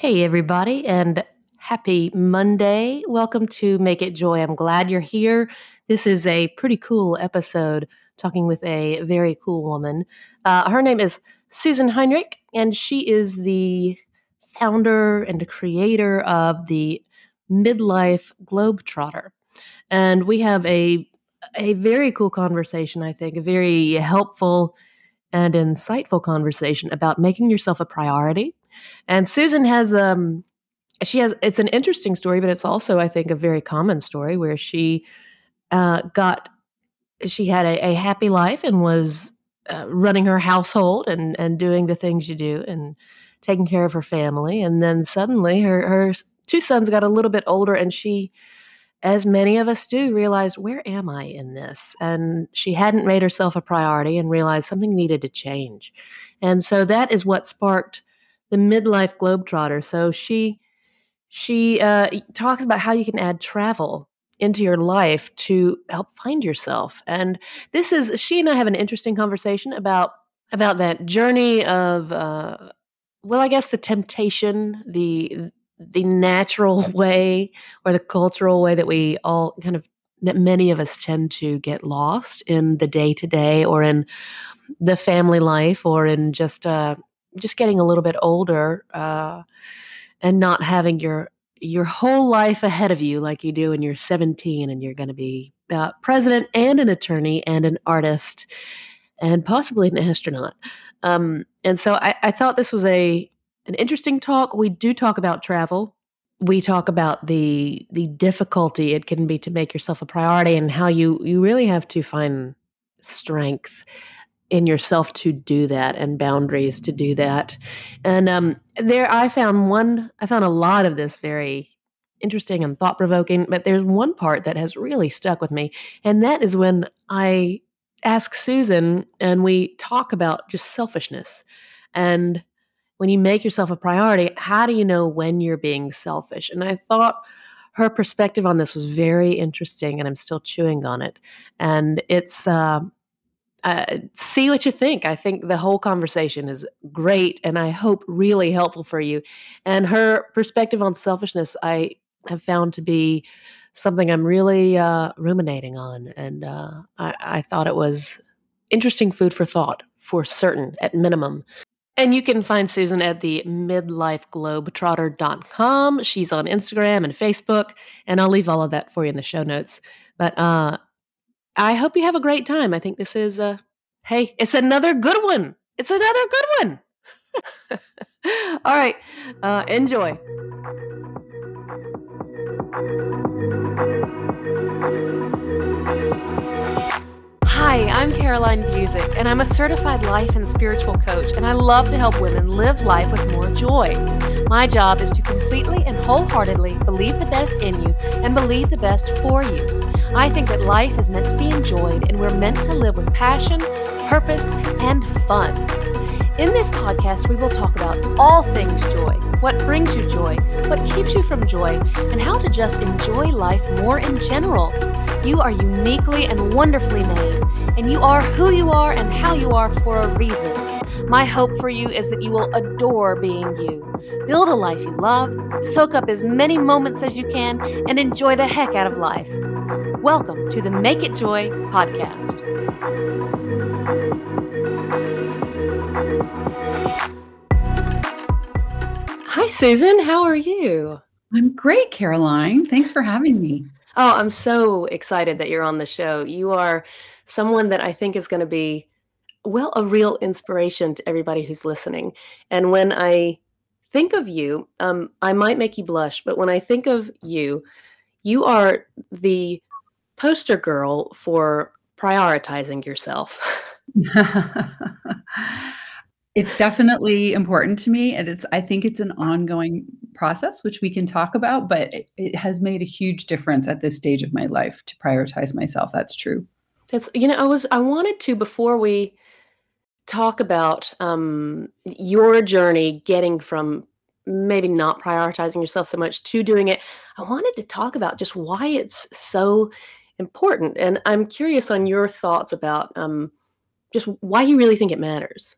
Hey, everybody, and happy Monday. Welcome to Make It Joy. I'm glad you're here. This is a pretty cool episode talking with a very cool woman. Uh, her name is Susan Heinrich, and she is the founder and creator of the Midlife Globetrotter. And we have a a very cool conversation, I think, a very helpful and insightful conversation about making yourself a priority. And Susan has um she has it's an interesting story, but it's also I think a very common story where she uh, got she had a, a happy life and was uh, running her household and and doing the things you do and taking care of her family, and then suddenly her her two sons got a little bit older, and she as many of us do, realized, where am I in this? And she hadn't made herself a priority and realized something needed to change. And so that is what sparked the midlife globetrotter. So she she uh, talks about how you can add travel into your life to help find yourself. And this is she and I have an interesting conversation about about that journey of uh, well, I guess the temptation, the the natural way or the cultural way that we all kind of that many of us tend to get lost in the day to day or in the family life or in just uh, just getting a little bit older uh, and not having your your whole life ahead of you like you do when you're 17 and you're going to be uh, president and an attorney and an artist and possibly an astronaut. Um, and so I, I thought this was a an interesting talk. We do talk about travel. We talk about the the difficulty it can be to make yourself a priority and how you you really have to find strength in yourself to do that and boundaries to do that. And um, there, I found one. I found a lot of this very interesting and thought provoking. But there's one part that has really stuck with me, and that is when I ask Susan and we talk about just selfishness and when you make yourself a priority, how do you know when you're being selfish? And I thought her perspective on this was very interesting, and I'm still chewing on it. And it's uh, uh, see what you think. I think the whole conversation is great, and I hope really helpful for you. And her perspective on selfishness, I have found to be something I'm really uh, ruminating on, and uh, I, I thought it was interesting food for thought for certain, at minimum. And you can find Susan at the midlifeglobetrotter.com. She's on Instagram and Facebook, and I'll leave all of that for you in the show notes. But uh, I hope you have a great time. I think this is a, hey, it's another good one. It's another good one. all right, uh, enjoy. Hi, I'm Caroline Busick, and I'm a certified life and spiritual coach, and I love to help women live life with more joy. My job is to completely and wholeheartedly believe the best in you and believe the best for you. I think that life is meant to be enjoyed, and we're meant to live with passion, purpose, and fun. In this podcast, we will talk about all things joy what brings you joy, what keeps you from joy, and how to just enjoy life more in general. You are uniquely and wonderfully made, and you are who you are and how you are for a reason. My hope for you is that you will adore being you. Build a life you love, soak up as many moments as you can, and enjoy the heck out of life. Welcome to the Make It Joy podcast. Hi, Susan. How are you? I'm great, Caroline. Thanks for having me. Oh, I'm so excited that you're on the show. You are someone that I think is going to be, well, a real inspiration to everybody who's listening. And when I think of you, um, I might make you blush, but when I think of you, you are the poster girl for prioritizing yourself. It's definitely important to me, and it's I think it's an ongoing process, which we can talk about, but it, it has made a huge difference at this stage of my life to prioritize myself. That's true. That's you know, I was I wanted to before we talk about um, your journey getting from maybe not prioritizing yourself so much to doing it. I wanted to talk about just why it's so important, and I'm curious on your thoughts about um, just why you really think it matters.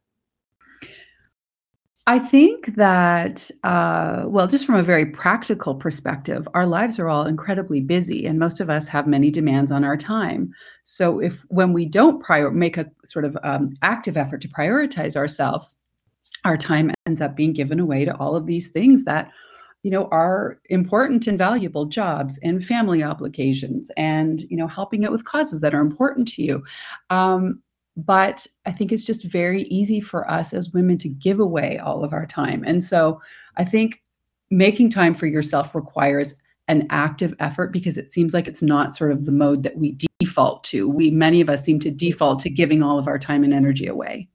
I think that, uh, well, just from a very practical perspective, our lives are all incredibly busy, and most of us have many demands on our time. So, if when we don't prior make a sort of um, active effort to prioritize ourselves, our time ends up being given away to all of these things that you know are important and valuable jobs and family obligations and you know helping out with causes that are important to you um, but I think it's just very easy for us as women to give away all of our time. And so I think making time for yourself requires an active effort because it seems like it's not sort of the mode that we default to. We many of us seem to default to giving all of our time and energy away.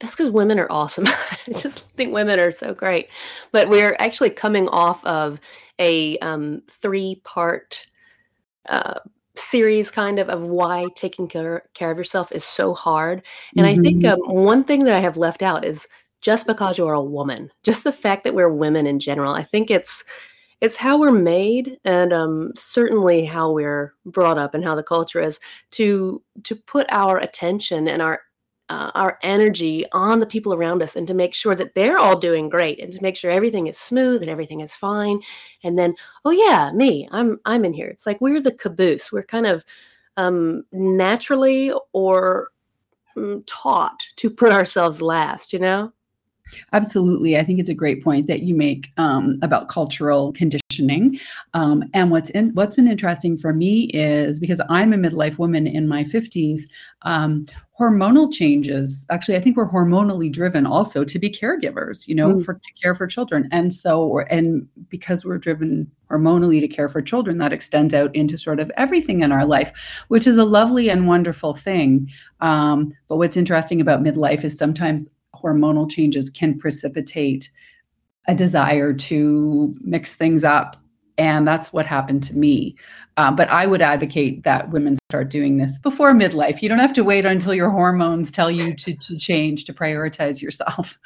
That's because women are awesome. I just think women are so great. But we're actually coming off of a um, three part uh, series kind of of why taking care, care of yourself is so hard and mm-hmm. i think mm-hmm. um, one thing that i have left out is just because you are a woman just the fact that we're women in general i think it's it's how we're made and um, certainly how we're brought up and how the culture is to to put our attention and our uh, our energy on the people around us and to make sure that they're all doing great and to make sure everything is smooth and everything is fine. And then oh yeah me i'm i'm in here. It's like we're the caboose. We're kind of um, naturally or um, taught to put ourselves last you know? Absolutely. I think it's a great point that you make um, about cultural conditioning. Um, and what's in, what's been interesting for me is because I'm a midlife woman in my 50s, um, hormonal changes. Actually, I think we're hormonally driven also to be caregivers, you know, mm. for to care for children. And so, and because we're driven hormonally to care for children, that extends out into sort of everything in our life, which is a lovely and wonderful thing. Um, but what's interesting about midlife is sometimes hormonal changes can precipitate a desire to mix things up. And that's what happened to me. Um, but I would advocate that women start doing this before midlife. You don't have to wait until your hormones tell you to, to change to prioritize yourself.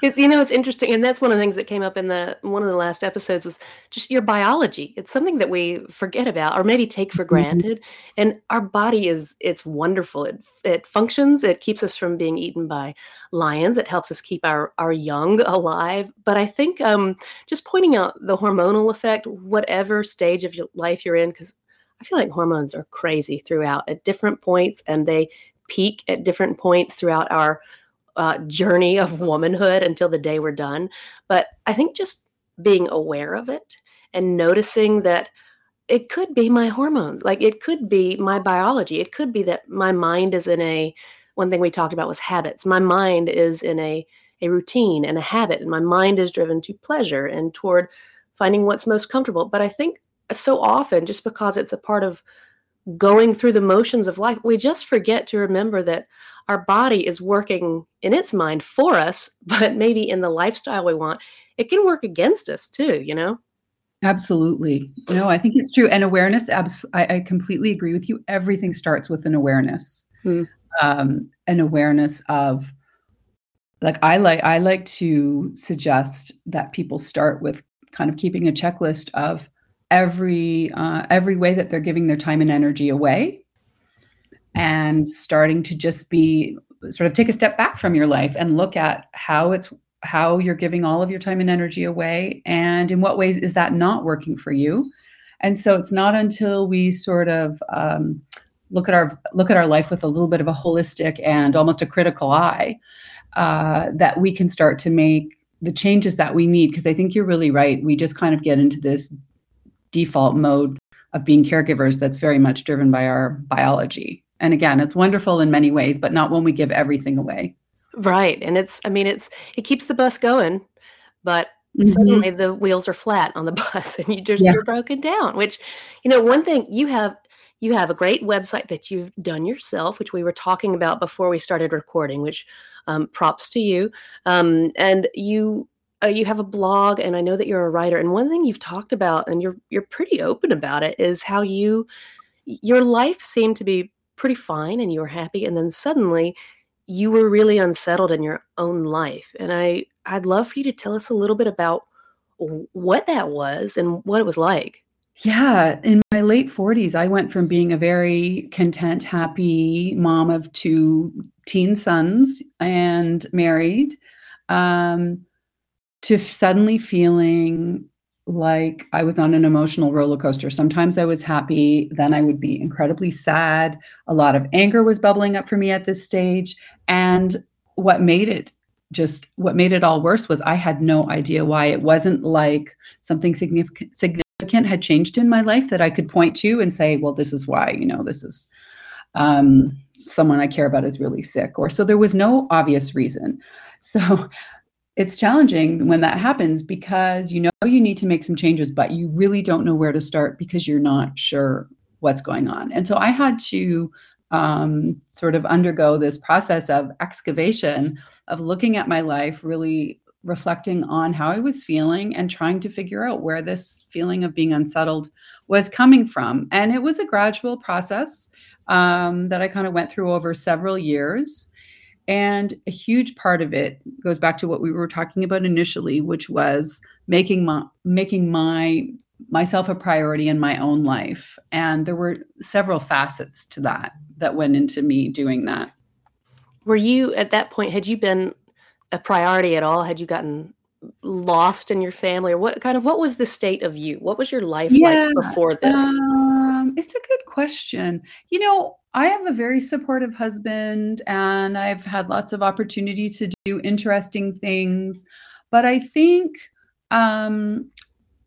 It's you know it's interesting, and that's one of the things that came up in the one of the last episodes was just your biology. It's something that we forget about or maybe take for mm-hmm. granted. And our body is it's wonderful. It it functions. It keeps us from being eaten by lions. It helps us keep our our young alive. But I think um, just pointing out the hormonal effect, whatever stage of your life you're in, because I feel like hormones are crazy throughout at different points, and they peak at different points throughout our uh, journey of womanhood until the day we're done. But I think just being aware of it and noticing that it could be my hormones, like it could be my biology. It could be that my mind is in a one thing we talked about was habits. My mind is in a a routine and a habit, and my mind is driven to pleasure and toward finding what's most comfortable. But I think so often, just because it's a part of going through the motions of life, we just forget to remember that our body is working in its mind for us, but maybe in the lifestyle we want, it can work against us too, you know? Absolutely. No, I think it's true. And awareness, abs- I, I completely agree with you. Everything starts with an awareness, hmm. um, an awareness of like I like I like to suggest that people start with kind of keeping a checklist of every uh, every way that they're giving their time and energy away and starting to just be sort of take a step back from your life and look at how it's how you're giving all of your time and energy away and in what ways is that not working for you? And so it's not until we sort of um, look at our look at our life with a little bit of a holistic and almost a critical eye uh, that we can start to make the changes that we need. Because i think you're really right. We just kind of get into this default mode of being caregivers that's very much driven by our biology. And again, it's wonderful in many ways, but not when we give everything away. Right. And it's, I mean, it's, it keeps the bus going, but mm-hmm. suddenly the wheels are flat on the bus and you just, yeah. you're broken down, which, you know, one thing you have, you have a great website that you've done yourself, which we were talking about before we started recording, which um, props to you. Um, and you uh, you have a blog and I know that you're a writer and one thing you've talked about and you're you're pretty open about it is how you your life seemed to be pretty fine and you were happy and then suddenly you were really unsettled in your own life and I I'd love for you to tell us a little bit about what that was and what it was like. Yeah, in my late 40s I went from being a very content, happy mom of two teen sons and married um to suddenly feeling like I was on an emotional roller coaster. Sometimes I was happy, then I would be incredibly sad. A lot of anger was bubbling up for me at this stage. And what made it just what made it all worse was I had no idea why. It wasn't like something significant significant had changed in my life that I could point to and say, well, this is why, you know, this is um, someone I care about is really sick. Or so there was no obvious reason. So it's challenging when that happens because you know you need to make some changes, but you really don't know where to start because you're not sure what's going on. And so I had to um, sort of undergo this process of excavation of looking at my life, really reflecting on how I was feeling and trying to figure out where this feeling of being unsettled was coming from. And it was a gradual process um, that I kind of went through over several years. And a huge part of it goes back to what we were talking about initially, which was making my making my myself a priority in my own life. And there were several facets to that that went into me doing that. Were you at that point, had you been a priority at all? Had you gotten lost in your family or what kind of what was the state of you? What was your life yeah, like before this? Um, it's a good question. You know, I have a very supportive husband and I've had lots of opportunities to do interesting things. But I think um,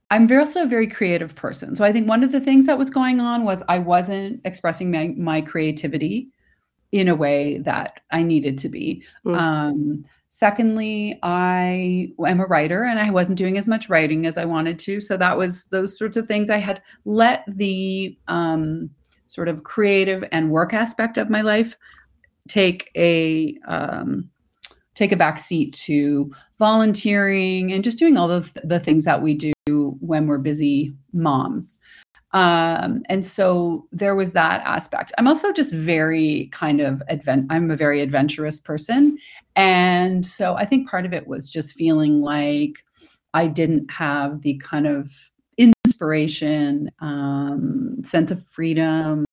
I'm very, also a very creative person. So I think one of the things that was going on was I wasn't expressing my, my creativity in a way that I needed to be. Mm. Um, secondly, I am a writer and I wasn't doing as much writing as I wanted to. So that was those sorts of things. I had let the um, sort of creative and work aspect of my life take a um, take a back seat to volunteering and just doing all the, the things that we do when we're busy moms um, and so there was that aspect i'm also just very kind of advent i'm a very adventurous person and so i think part of it was just feeling like i didn't have the kind of inspiration, um, sense of freedom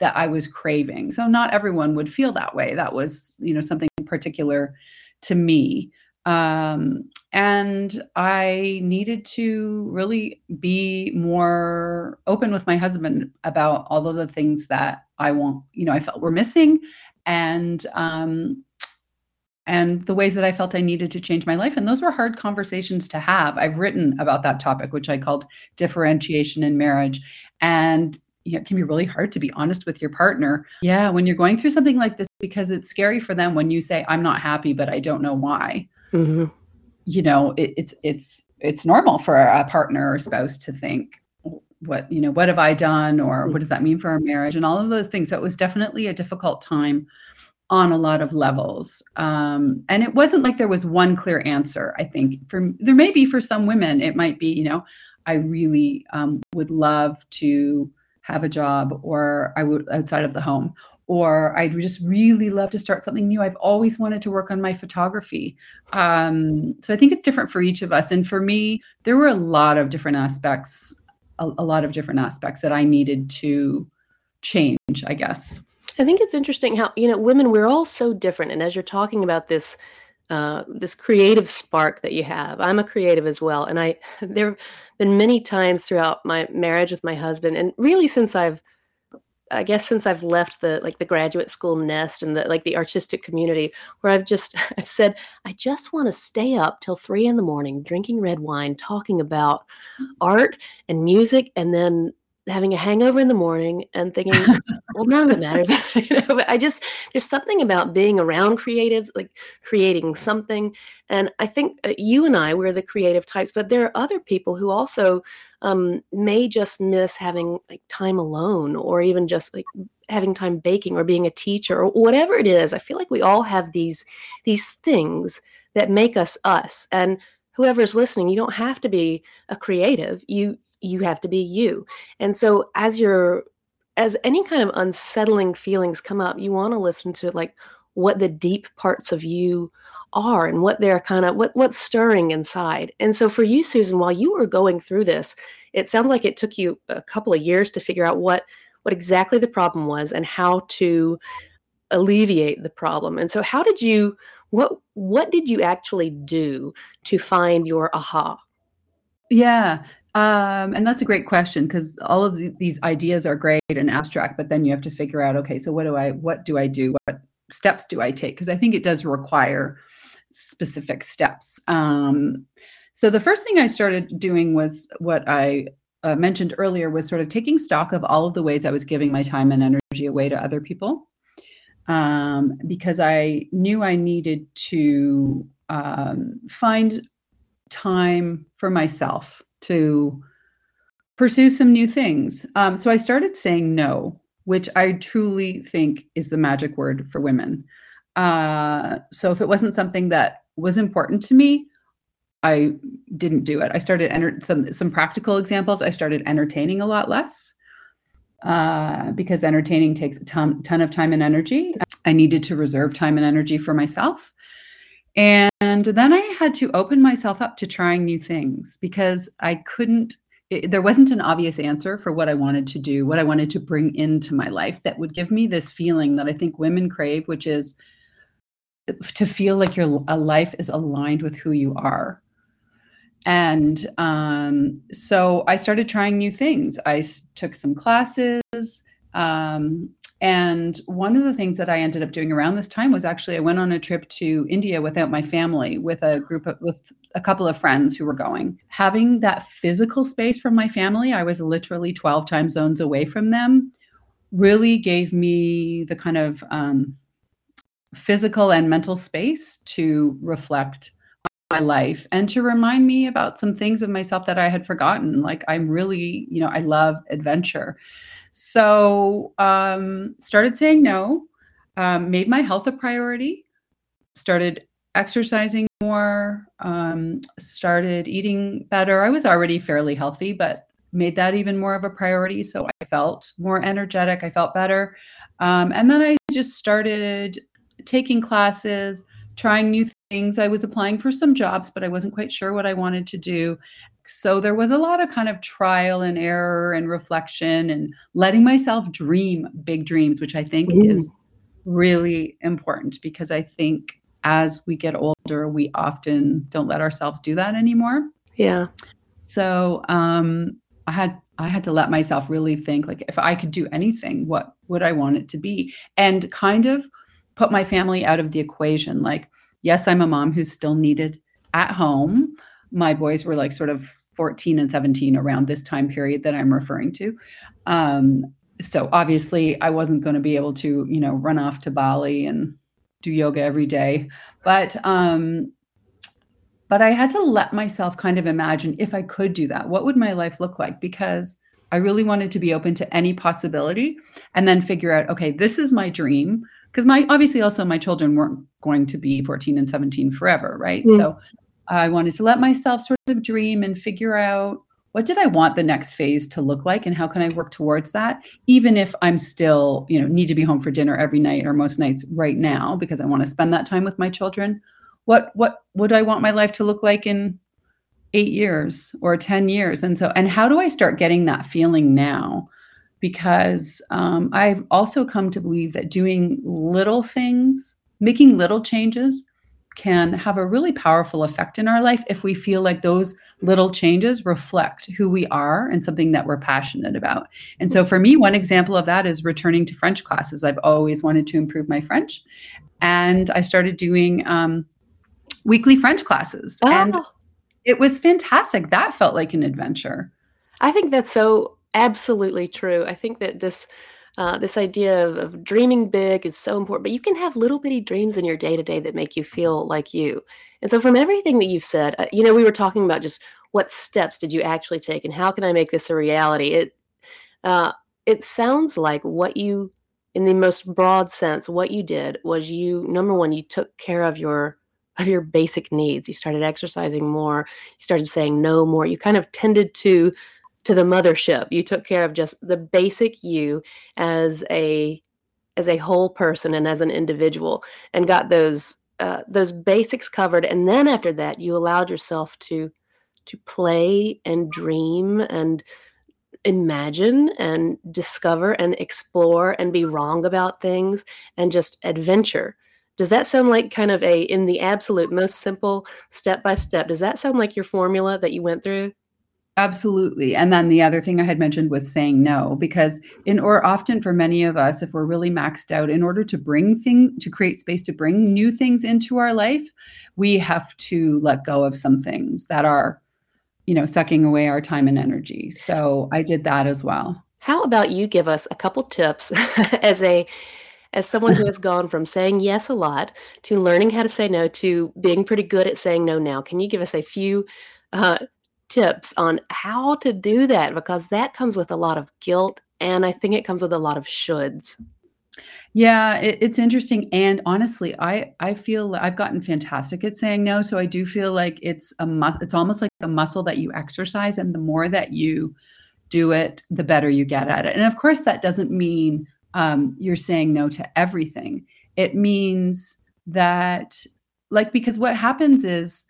that I was craving. So not everyone would feel that way. That was, you know, something particular to me. Um, and I needed to really be more open with my husband about all of the things that I want, you know, I felt were missing. And um, and the ways that I felt I needed to change my life. And those were hard conversations to have. I've written about that topic, which I called differentiation in marriage. And you know, it can be really hard to be honest with your partner. Yeah, when you're going through something like this, because it's scary for them when you say, I'm not happy, but I don't know why. Mm-hmm. You know, it, it's it's it's normal for a partner or spouse to think, what, you know, what have I done? Or what does that mean for our marriage? And all of those things. So it was definitely a difficult time on a lot of levels. Um, and it wasn't like there was one clear answer. I think for there may be for some women, it might be, you know, I really um, would love to have a job or I would outside of the home, or I'd just really love to start something new. I've always wanted to work on my photography. Um, so I think it's different for each of us. And for me, there were a lot of different aspects, a, a lot of different aspects that I needed to change, I guess. I think it's interesting how you know women we're all so different, and as you're talking about this uh, this creative spark that you have, I'm a creative as well, and I there have been many times throughout my marriage with my husband, and really since I've I guess since I've left the like the graduate school nest and the like the artistic community where I've just I've said I just want to stay up till three in the morning drinking red wine talking about mm. art and music and then having a hangover in the morning and thinking, well, none of it matters. you know, but I just there's something about being around creatives, like creating something. And I think uh, you and I we're the creative types, but there are other people who also um, may just miss having like time alone, or even just like having time baking, or being a teacher, or whatever it is. I feel like we all have these these things that make us us, and whoever's listening you don't have to be a creative you you have to be you. And so as you're as any kind of unsettling feelings come up, you want to listen to like what the deep parts of you are and what they're kind of what what's stirring inside. And so for you Susan, while you were going through this, it sounds like it took you a couple of years to figure out what what exactly the problem was and how to alleviate the problem. And so how did you what what did you actually do to find your aha? Yeah. Um, and that's a great question because all of the, these ideas are great and abstract, but then you have to figure out, okay, so what do I, what do I do? What steps do I take? Because I think it does require specific steps. Um, so the first thing I started doing was what I uh, mentioned earlier was sort of taking stock of all of the ways I was giving my time and energy away to other people. Um, because I knew I needed to um, find time for myself to pursue some new things. Um, so I started saying no, which I truly think is the magic word for women. Uh, so if it wasn't something that was important to me, I didn't do it. I started enter- some some practical examples. I started entertaining a lot less uh, because entertaining takes a ton, ton of time and energy. I needed to reserve time and energy for myself. And then I had to open myself up to trying new things because I couldn't, it, there wasn't an obvious answer for what I wanted to do, what I wanted to bring into my life that would give me this feeling that I think women crave, which is to feel like your a life is aligned with who you are. And um, so I started trying new things. I took some classes. Um, and one of the things that I ended up doing around this time was actually I went on a trip to India without my family with a group of with a couple of friends who were going. Having that physical space from my family, I was literally 12 time zones away from them, really gave me the kind of um, physical and mental space to reflect my life and to remind me about some things of myself that I had forgotten. Like I'm really, you know, I love adventure. So um, started saying no, um, made my health a priority, started exercising more, um, started eating better. I was already fairly healthy, but made that even more of a priority. So I felt more energetic. I felt better. Um, and then I just started taking classes, trying new things. I was applying for some jobs, but I wasn't quite sure what I wanted to do. So there was a lot of kind of trial and error and reflection and letting myself dream big dreams, which I think Ooh. is really important because I think as we get older, we often don't let ourselves do that anymore. Yeah. So um, I had I had to let myself really think like if I could do anything, what would I want it to be? And kind of put my family out of the equation. Like, yes, I'm a mom who's still needed at home. My boys were like sort of 14 and 17 around this time period that I'm referring to. Um, so obviously I wasn't going to be able to, you know, run off to Bali and do yoga every day. But um, but I had to let myself kind of imagine if I could do that, what would my life look like? Because I really wanted to be open to any possibility and then figure out, okay, this is my dream. Because my obviously also my children weren't going to be 14 and 17 forever right? Mm. so i wanted to let myself sort of dream and figure out what did i want the next phase to look like and how can i work towards that even if i'm still you know need to be home for dinner every night or most nights right now because i want to spend that time with my children. What what would i want my life to look like in 8 years or 10 years and so and how do i start getting that feeling now because um, I've also come to believe that doing little things, making little changes, can have a really powerful effect in our life if we feel like those little changes reflect who we are and something that we're passionate about. And so for me, one example of that is returning to French classes. I've always wanted to improve my French. And I started doing um, weekly French classes. Oh. And it was fantastic. That felt like an adventure. I think that's so Absolutely true. I think that this uh, this idea of, of dreaming big is so important, but you can have little bitty dreams in your day to day that make you feel like you. And so, from everything that you've said, uh, you know, we were talking about just what steps did you actually take, and how can I make this a reality? It uh, it sounds like what you, in the most broad sense, what you did was you number one, you took care of your of your basic needs. You started exercising more. You started saying no more. You kind of tended to to the mothership. You took care of just the basic you as a as a whole person and as an individual, and got those uh, those basics covered. And then after that, you allowed yourself to to play and dream and imagine and discover and explore and be wrong about things and just adventure Does that sound like kind of a, in the absolute most simple step by step, does that sound like your formula that you went through? Absolutely. And then the other thing I had mentioned was saying no, because in or often for many of us, if we're really maxed out, in order to bring thing to create space to bring new things into our life, we have to let go of some things that are, you know, sucking away our time and energy. So I did that as well. How about you give us a couple tips as a as someone who has gone from saying yes a lot to learning how to say no to being pretty good at saying no now. Can you give us a few uh, tips on how to do that? Because that comes with a lot of guilt and I think it comes with a lot of shoulds. Yeah, it, it's interesting, and honestly, I I feel I've gotten fantastic at saying no. So I do feel like it's a mus- it's almost like a muscle that you exercise, and the more that you do it, the better you get at it. And of course, that doesn't mean um, you're saying no to everything. It means that, like, because what happens is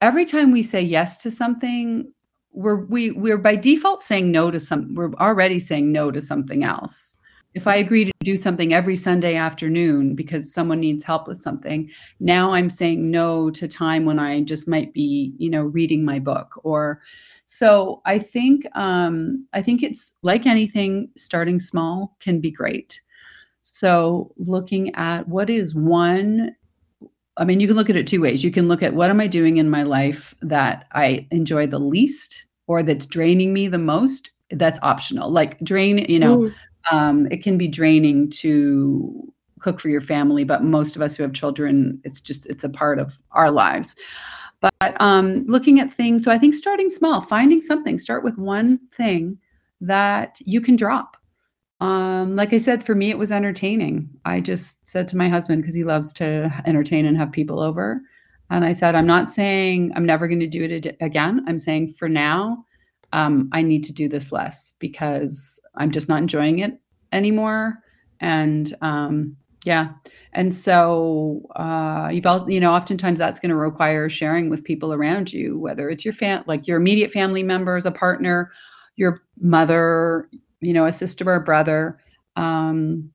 every time we say yes to something, we're we we're by default saying no to some. We're already saying no to something else. If I agree to do something every Sunday afternoon because someone needs help with something, now I'm saying no to time when I just might be, you know, reading my book or so I think um, I think it's like anything, starting small can be great. So looking at what is one I mean, you can look at it two ways. You can look at what am I doing in my life that I enjoy the least or that's draining me the most. That's optional. Like drain, you know, um, it can be draining to cook for your family, but most of us who have children, it's just it's a part of our lives. But um, looking at things, so I think starting small, finding something, start with one thing that you can drop. Um, like I said, for me, it was entertaining. I just said to my husband, because he loves to entertain and have people over. And I said, I'm not saying I'm never going to do it again. I'm saying for now, um, I need to do this less because I'm just not enjoying it anymore. And um, yeah. And so uh, you've all, you know, oftentimes that's going to require sharing with people around you, whether it's your fam, like your immediate family members, a partner, your mother, you know, a sister or a brother, um,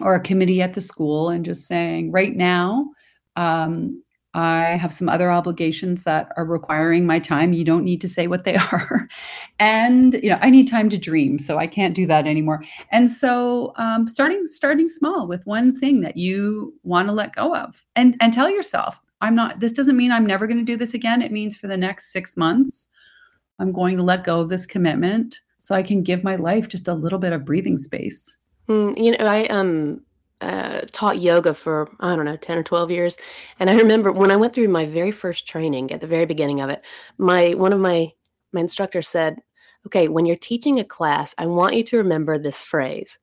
or a committee at the school, and just saying, right now, um, I have some other obligations that are requiring my time. You don't need to say what they are. and you know, I need time to dream, so I can't do that anymore. And so um, starting starting small with one thing that you want to let go of and and tell yourself, I'm not this doesn't mean I'm never going to do this again. It means for the next 6 months I'm going to let go of this commitment so I can give my life just a little bit of breathing space. Mm, you know, I um uh, taught yoga for I don't know ten or twelve years, and I remember when I went through my very first training at the very beginning of it, my one of my my instructor said, "Okay, when you're teaching a class, I want you to remember this phrase,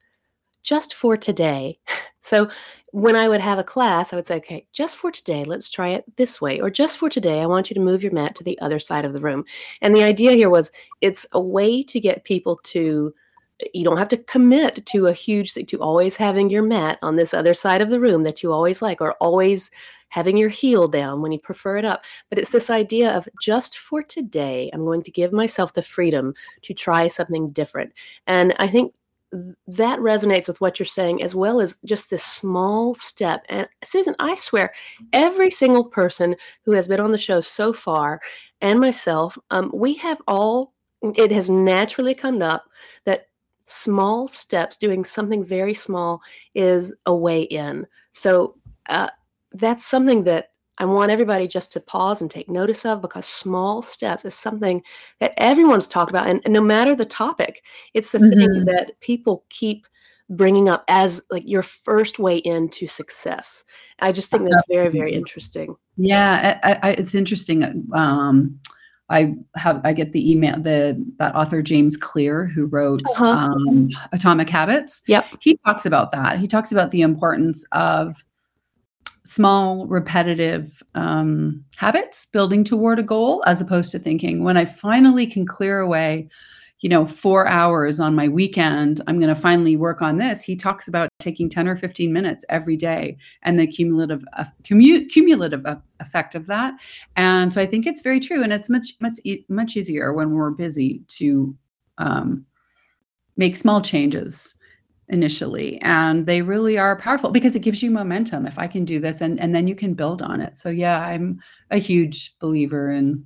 just for today." so when I would have a class, I would say, "Okay, just for today, let's try it this way," or "Just for today, I want you to move your mat to the other side of the room." And the idea here was it's a way to get people to you don't have to commit to a huge thing to always having your mat on this other side of the room that you always like or always having your heel down when you prefer it up. But it's this idea of just for today i'm going to give myself the freedom to try something different. And i think that resonates with what you're saying as well as just this small step. And susan i swear every single person who has been on the show so far and myself um, we have all it has naturally come up that small steps, doing something very small, is a way in. So uh, that's something that I want everybody just to pause and take notice of because small steps is something that everyone's talked about. And, and no matter the topic, it's the mm-hmm. thing that people keep bringing up as like your first way into success. I just think that's very, very interesting. Yeah, I, I, it's interesting. Um, I have I get the email the that author James Clear who wrote uh-huh. um, Atomic Habits. Yep, he talks about that. He talks about the importance of small, repetitive um, habits building toward a goal, as opposed to thinking when I finally can clear away you know, four hours on my weekend, I'm going to finally work on this. He talks about taking 10 or 15 minutes every day and the cumulative uh, commu- cumulative effect of that. And so I think it's very true. And it's much, much, much easier when we're busy to um, make small changes initially and they really are powerful because it gives you momentum if i can do this and and then you can build on it so yeah i'm a huge believer in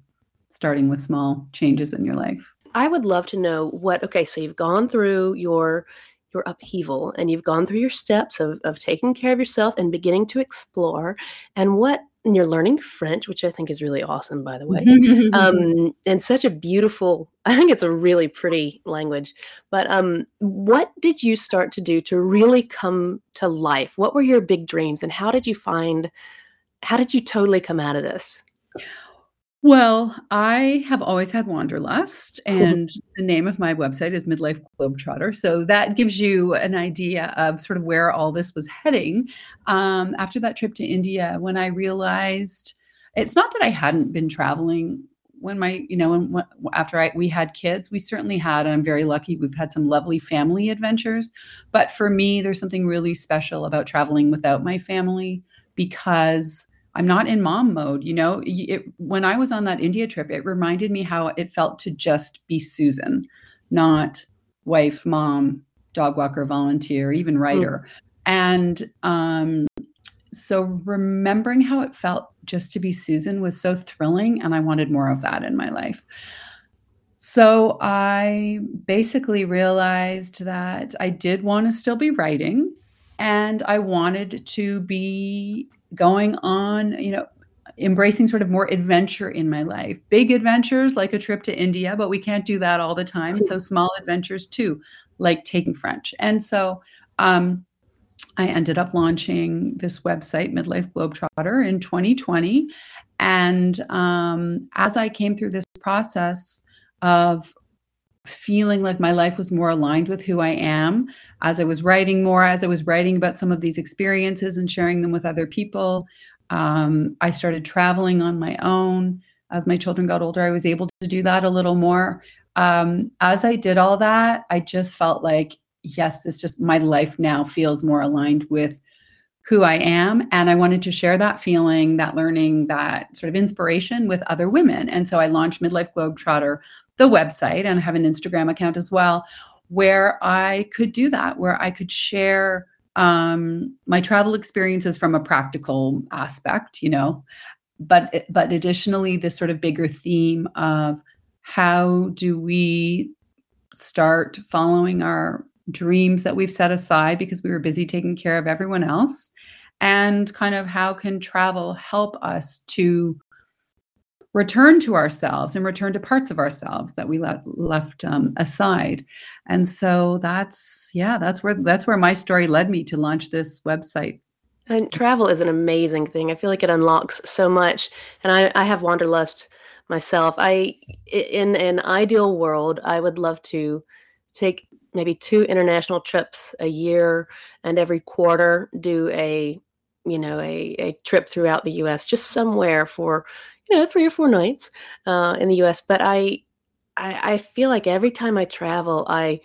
starting with small changes in your life i would love to know what okay so you've gone through your your upheaval and you've gone through your steps of, of taking care of yourself and beginning to explore and what and you're learning French, which I think is really awesome, by the way. um, and such a beautiful, I think it's a really pretty language. But um, what did you start to do to really come to life? What were your big dreams, and how did you find, how did you totally come out of this? Well, I have always had wanderlust, and the name of my website is Midlife Globetrotter. So that gives you an idea of sort of where all this was heading. Um, after that trip to India, when I realized it's not that I hadn't been traveling when my, you know, when, when, after I, we had kids, we certainly had, and I'm very lucky, we've had some lovely family adventures. But for me, there's something really special about traveling without my family because I'm not in mom mode. You know, it, when I was on that India trip, it reminded me how it felt to just be Susan, not wife, mom, dog walker, volunteer, even mm. writer. Mm. And um, so remembering how it felt just to be Susan was so thrilling. And I wanted more of that in my life. So I basically realized that I did want to still be writing and I wanted to be going on, you know, embracing sort of more adventure in my life. Big adventures like a trip to India, but we can't do that all the time. So small adventures too, like taking French. And so um, I ended up launching this website, Midlife Globetrotter, in 2020. And um, as I came through this process of feeling like my life was more aligned with who I am as I was writing more, as I was writing about some of these experiences and sharing them with other people. Um, I started traveling on my own. As my children got older, I was able to do that a little more. Um, as I did all that, I just felt like, yes, this just my life now feels more aligned with who I am. And I wanted to share that feeling, that learning, that sort of inspiration with other women. And so I launched Midlife Globetrotter the website and I have an Instagram account as well, where I could do that, where I could share um, my travel experiences from a practical aspect, you know, but but additionally, this sort of bigger theme of how do we start following our dreams that we've set aside because we were busy taking care of everyone else and kind of how can travel help us to return to ourselves and return to parts of ourselves that we left left um, aside. And so that's yeah that's where that's where my story led me to launch this website. And travel is an amazing thing. I feel like it unlocks so much and i, I have wanderlust myself. I in an ideal world i would love to take maybe two international trips a year and every quarter do a you know a, a trip throughout the us just somewhere for you know three or four nights uh, in the U.S. But I, I, I feel like every time I travel, I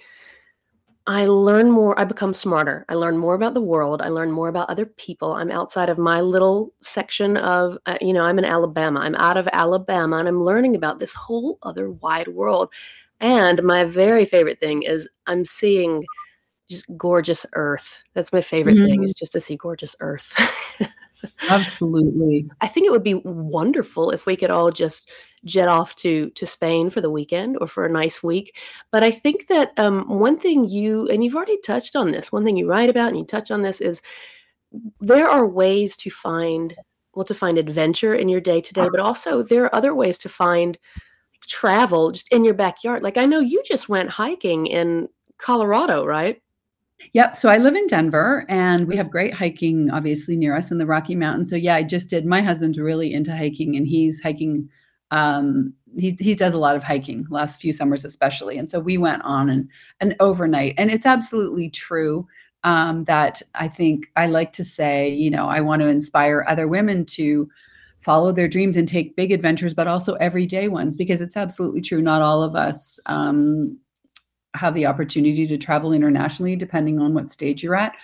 I learn more. I become smarter. I learn more about the world. I learn more about other people. I'm outside of my little section of, uh, you know, I'm in Alabama. I'm out of Alabama and I'm learning about this whole other wide world. And my very favorite thing is I'm seeing just gorgeous earth. That's my favorite mm-hmm. thing is just to see gorgeous earth. Absolutely. I think it would be wonderful if we could all just jet off to to Spain for the weekend or for a nice week. But I think that um, one thing you and you've already touched on this. One thing you write about and you touch on this is there are ways to find well to find adventure in your day to day, but also there are other ways to find travel just in your backyard. Like I know you just went hiking in Colorado, right? Yep. So I live in Denver and we have great hiking obviously near us in the Rocky Mountains. So yeah, I just did my husband's really into hiking and he's hiking um he he does a lot of hiking last few summers especially. And so we went on an an overnight and it's absolutely true um that I think I like to say, you know, I want to inspire other women to follow their dreams and take big adventures but also everyday ones because it's absolutely true not all of us um have the opportunity to travel internationally, depending on what stage you're at,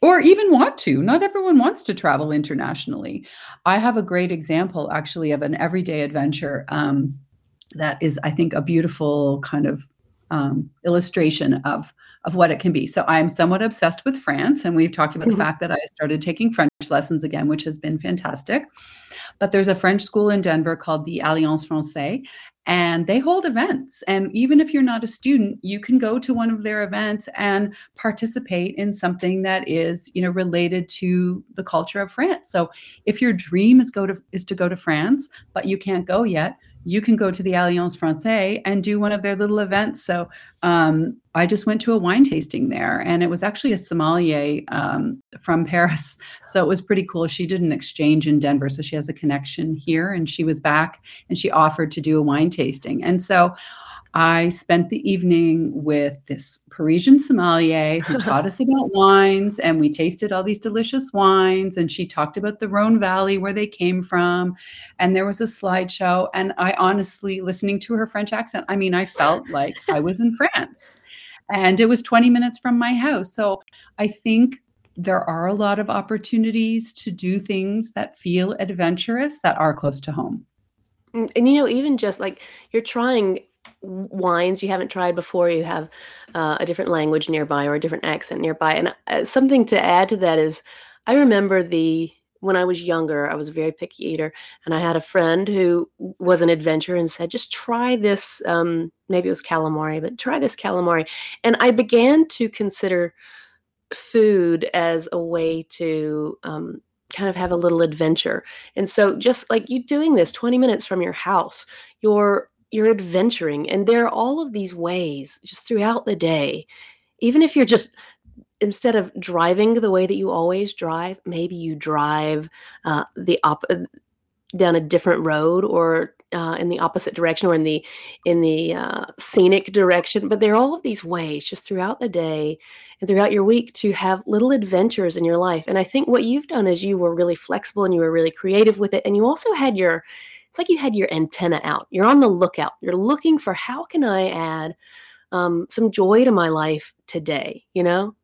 or even want to. Not everyone wants to travel internationally. I have a great example, actually, of an everyday adventure um, that is, I think, a beautiful kind of um, illustration of of what it can be. So I'm somewhat obsessed with France, and we've talked about the mm-hmm. fact that I started taking French lessons again, which has been fantastic. But there's a French school in Denver called the Alliance Francaise, and they hold events. And even if you're not a student, you can go to one of their events and participate in something that is, you know, related to the culture of France. So if your dream is go to is to go to France, but you can't go yet, you can go to the Alliance Francaise and do one of their little events. So um, I just went to a wine tasting there, and it was actually a sommelier um, from Paris. So it was pretty cool. She did an exchange in Denver, so she has a connection here, and she was back and she offered to do a wine tasting. And so I spent the evening with this Parisian sommelier who taught us about wines, and we tasted all these delicious wines. And she talked about the Rhone Valley, where they came from. And there was a slideshow. And I honestly, listening to her French accent, I mean, I felt like I was in France. And it was 20 minutes from my house. So I think there are a lot of opportunities to do things that feel adventurous that are close to home. Mm, and you know, even just like you're trying wines you haven't tried before you have uh, a different language nearby or a different accent nearby. And uh, something to add to that is i remember the when i was younger i was a very picky eater and i had a friend who was an adventurer and said just try this um, maybe it was calamari but try this calamari. And i began to consider food as a way to um, kind of have a little adventure. And so just like you doing this 20 minutes from your house you're you're adventuring and there are all of these ways just throughout the day. Even if you're just instead of driving the way that you always drive maybe you drive uh, the op- uh, down a different road or uh, in the opposite direction or in the in the uh, scenic direction but there are all of these ways just throughout the day and throughout your week to have little adventures in your life. And i think what you've done is you were really flexible and you were really creative with it and you also had your it's like you had your antenna out. You're on the lookout. You're looking for how can I add um, some joy to my life today, you know?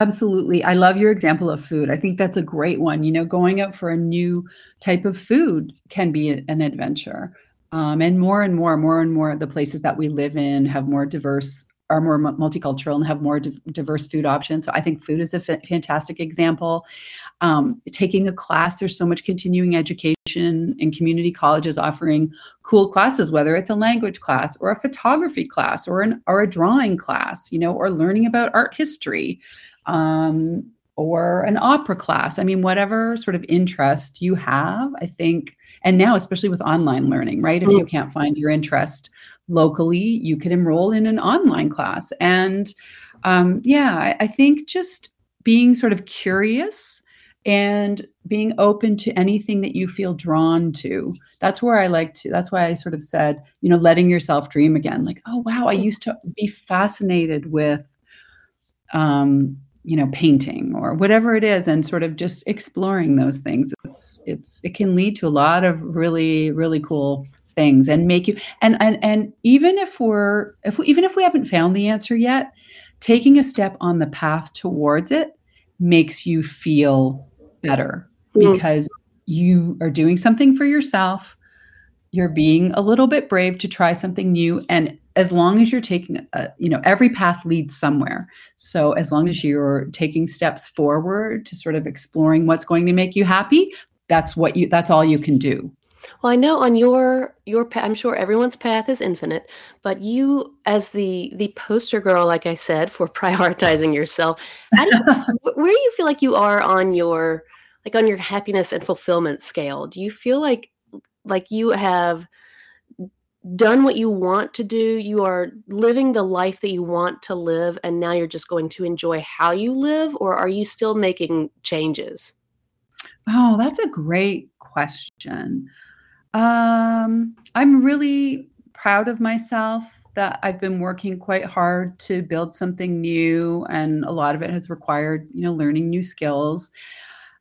Absolutely. I love your example of food. I think that's a great one. You know, going out for a new type of food can be an adventure. Um, and more and more, more and more, the places that we live in have more diverse are more multicultural and have more diverse food options. So I think food is a f- fantastic example. Um, taking a class, there's so much continuing education in community colleges offering cool classes, whether it's a language class or a photography class or an or a drawing class, you know, or learning about art history. Um, or an opera class. I mean, whatever sort of interest you have, I think, and now especially with online learning, right? If you mm. can't find your interest, locally, you could enroll in an online class. And um, yeah, I, I think just being sort of curious and being open to anything that you feel drawn to. That's where i like to that's why i sort of said you know letting yourself dream again. Like oh wow i used to be fascinated with um you know painting or whatever it is and sort of just exploring those things. It's it's it can lead to a lot of really really cool things and make you and and and even if we're if we, even if we haven't found the answer yet taking a step on the path towards it makes you feel better mm. because you are doing something for yourself. You're being a little bit brave to try something new and as long as you're taking a, you know every path leads somewhere. So as long as you're taking steps forward to sort of exploring what's going to make you happy that's what you that's all you can do well, I know on your your path, I'm sure everyone's path is infinite, but you, as the the poster girl, like I said, for prioritizing yourself, you, where do you feel like you are on your like on your happiness and fulfillment scale? Do you feel like like you have done what you want to do? You are living the life that you want to live, and now you're just going to enjoy how you live, or are you still making changes? Oh, that's a great question. Um, I'm really proud of myself that I've been working quite hard to build something new, and a lot of it has required, you know, learning new skills.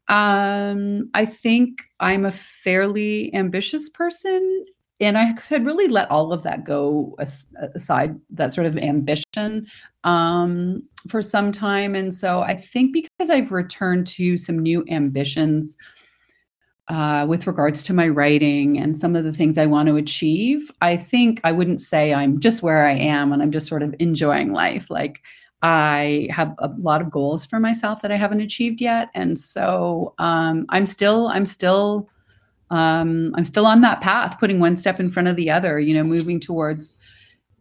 Um, I think I'm a fairly ambitious person, and I had really let all of that go aside, that sort of ambition, um, for some time. And so I think because I've returned to some new ambitions uh, with regards to my writing and some of the things I want to achieve, I think I wouldn't say I'm just where I am and I'm just sort of enjoying life. Like I have a lot of goals for myself that I haven't achieved yet, and so um, I'm still I'm still um, I'm still on that path, putting one step in front of the other. You know, moving towards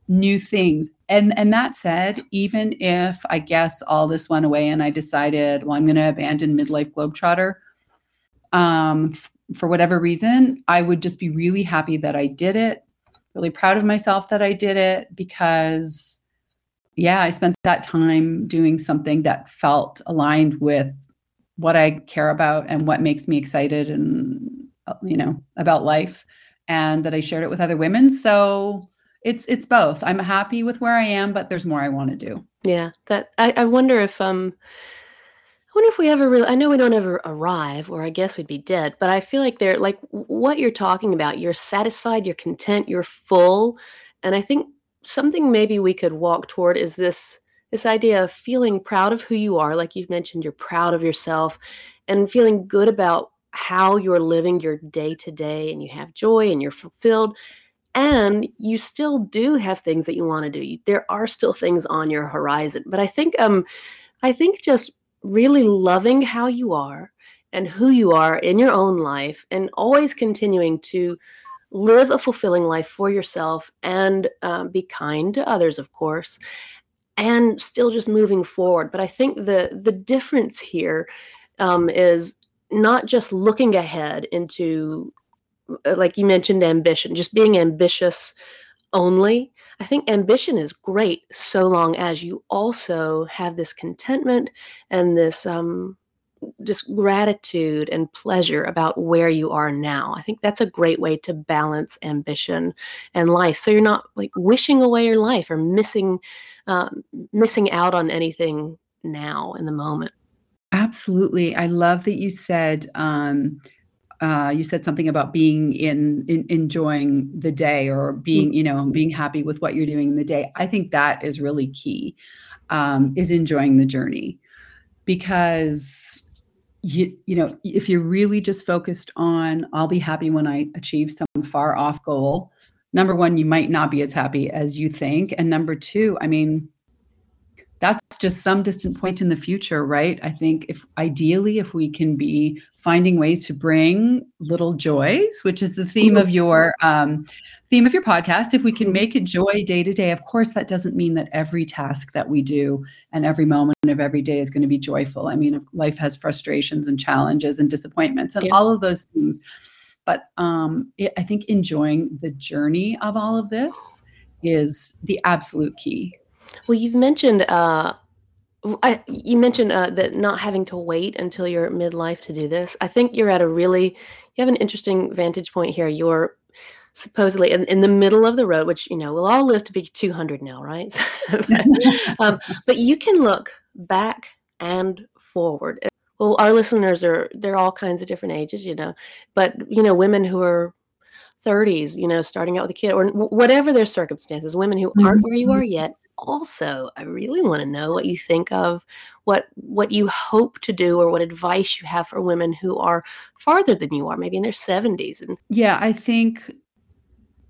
new things. And and that said, even if I guess all this went away and I decided, well, I'm going to abandon midlife globetrotter, um, for whatever reason, I would just be really happy that I did it. Really proud of myself that I did it because yeah, I spent that time doing something that felt aligned with what I care about and what makes me excited and uh, you know about life and that I shared it with other women. So it's it's both. I'm happy with where I am, but there's more I want to do. Yeah, that I, I wonder if um wonder if we ever really I know we don't ever arrive, or I guess we'd be dead, but I feel like they're like what you're talking about, you're satisfied, you're content, you're full. And I think something maybe we could walk toward is this this idea of feeling proud of who you are like you've mentioned you're proud of yourself and feeling good about how you're living your day to day and you have joy and you're fulfilled and you still do have things that you want to do there are still things on your horizon but i think um i think just really loving how you are and who you are in your own life and always continuing to live a fulfilling life for yourself and um, be kind to others, of course, and still just moving forward. But I think the the difference here um, is not just looking ahead into, uh, like you mentioned, ambition, just being ambitious only. I think ambition is great so long as you also have this contentment and this um, just gratitude and pleasure about where you are now. I think that's a great way to balance ambition and life. So you're not like wishing away your life or missing uh, missing out on anything now in the moment. Absolutely, I love that you said. Um, uh, you said something about being in, in enjoying the day or being you know being happy with what you're doing in the day i think that is really key um, is enjoying the journey because you, you know, if you're really just focused on, I'll be happy when I achieve some far off goal, number one, you might not be as happy as you think. And number two, I mean, that's just some distant point in the future, right? I think if ideally, if we can be finding ways to bring little joys, which is the theme of your um, theme of your podcast, if we can make it joy day to day, of course, that doesn't mean that every task that we do and every moment of every day is going to be joyful. I mean, life has frustrations and challenges and disappointments and yeah. all of those things. But um, it, I think enjoying the journey of all of this is the absolute key. Well, you've mentioned uh, I, you mentioned uh, that not having to wait until you're midlife to do this. I think you're at a really you have an interesting vantage point here. You're supposedly in, in the middle of the road, which you know we'll all live to be 200 now, right? um, but you can look back and forward. Well, our listeners are they're all kinds of different ages, you know, but you know, women who are 30s, you know, starting out with a kid or whatever their circumstances, women who aren't where you are mm-hmm. yet. Also, I really want to know what you think of what what you hope to do or what advice you have for women who are farther than you are, maybe in their 70s. And yeah, I think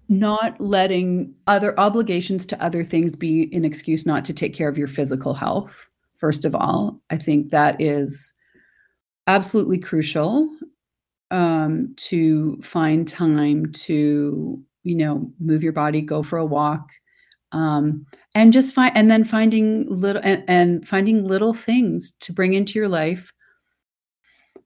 not letting other obligations to other things be an excuse not to take care of your physical health first of all i think that is absolutely crucial um, to find time to you know move your body go for a walk um, and just find and then finding little and, and finding little things to bring into your life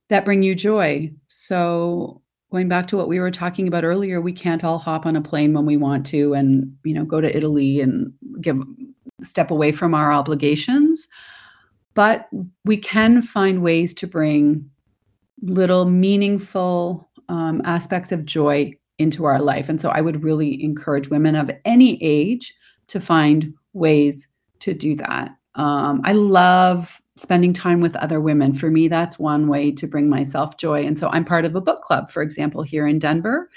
that bring you joy so going back to what we were talking about earlier, we can't all hop on a plane when we want to and, you know, go to Italy and give step away from our obligations. But we can find ways to bring little meaningful um, aspects of joy into our life. And so I would really encourage women of any age to find ways to do that. Um, I love spending time with other women. For me, that's one way to bring myself joy. And so I'm part of a book club, for example, here in Denver.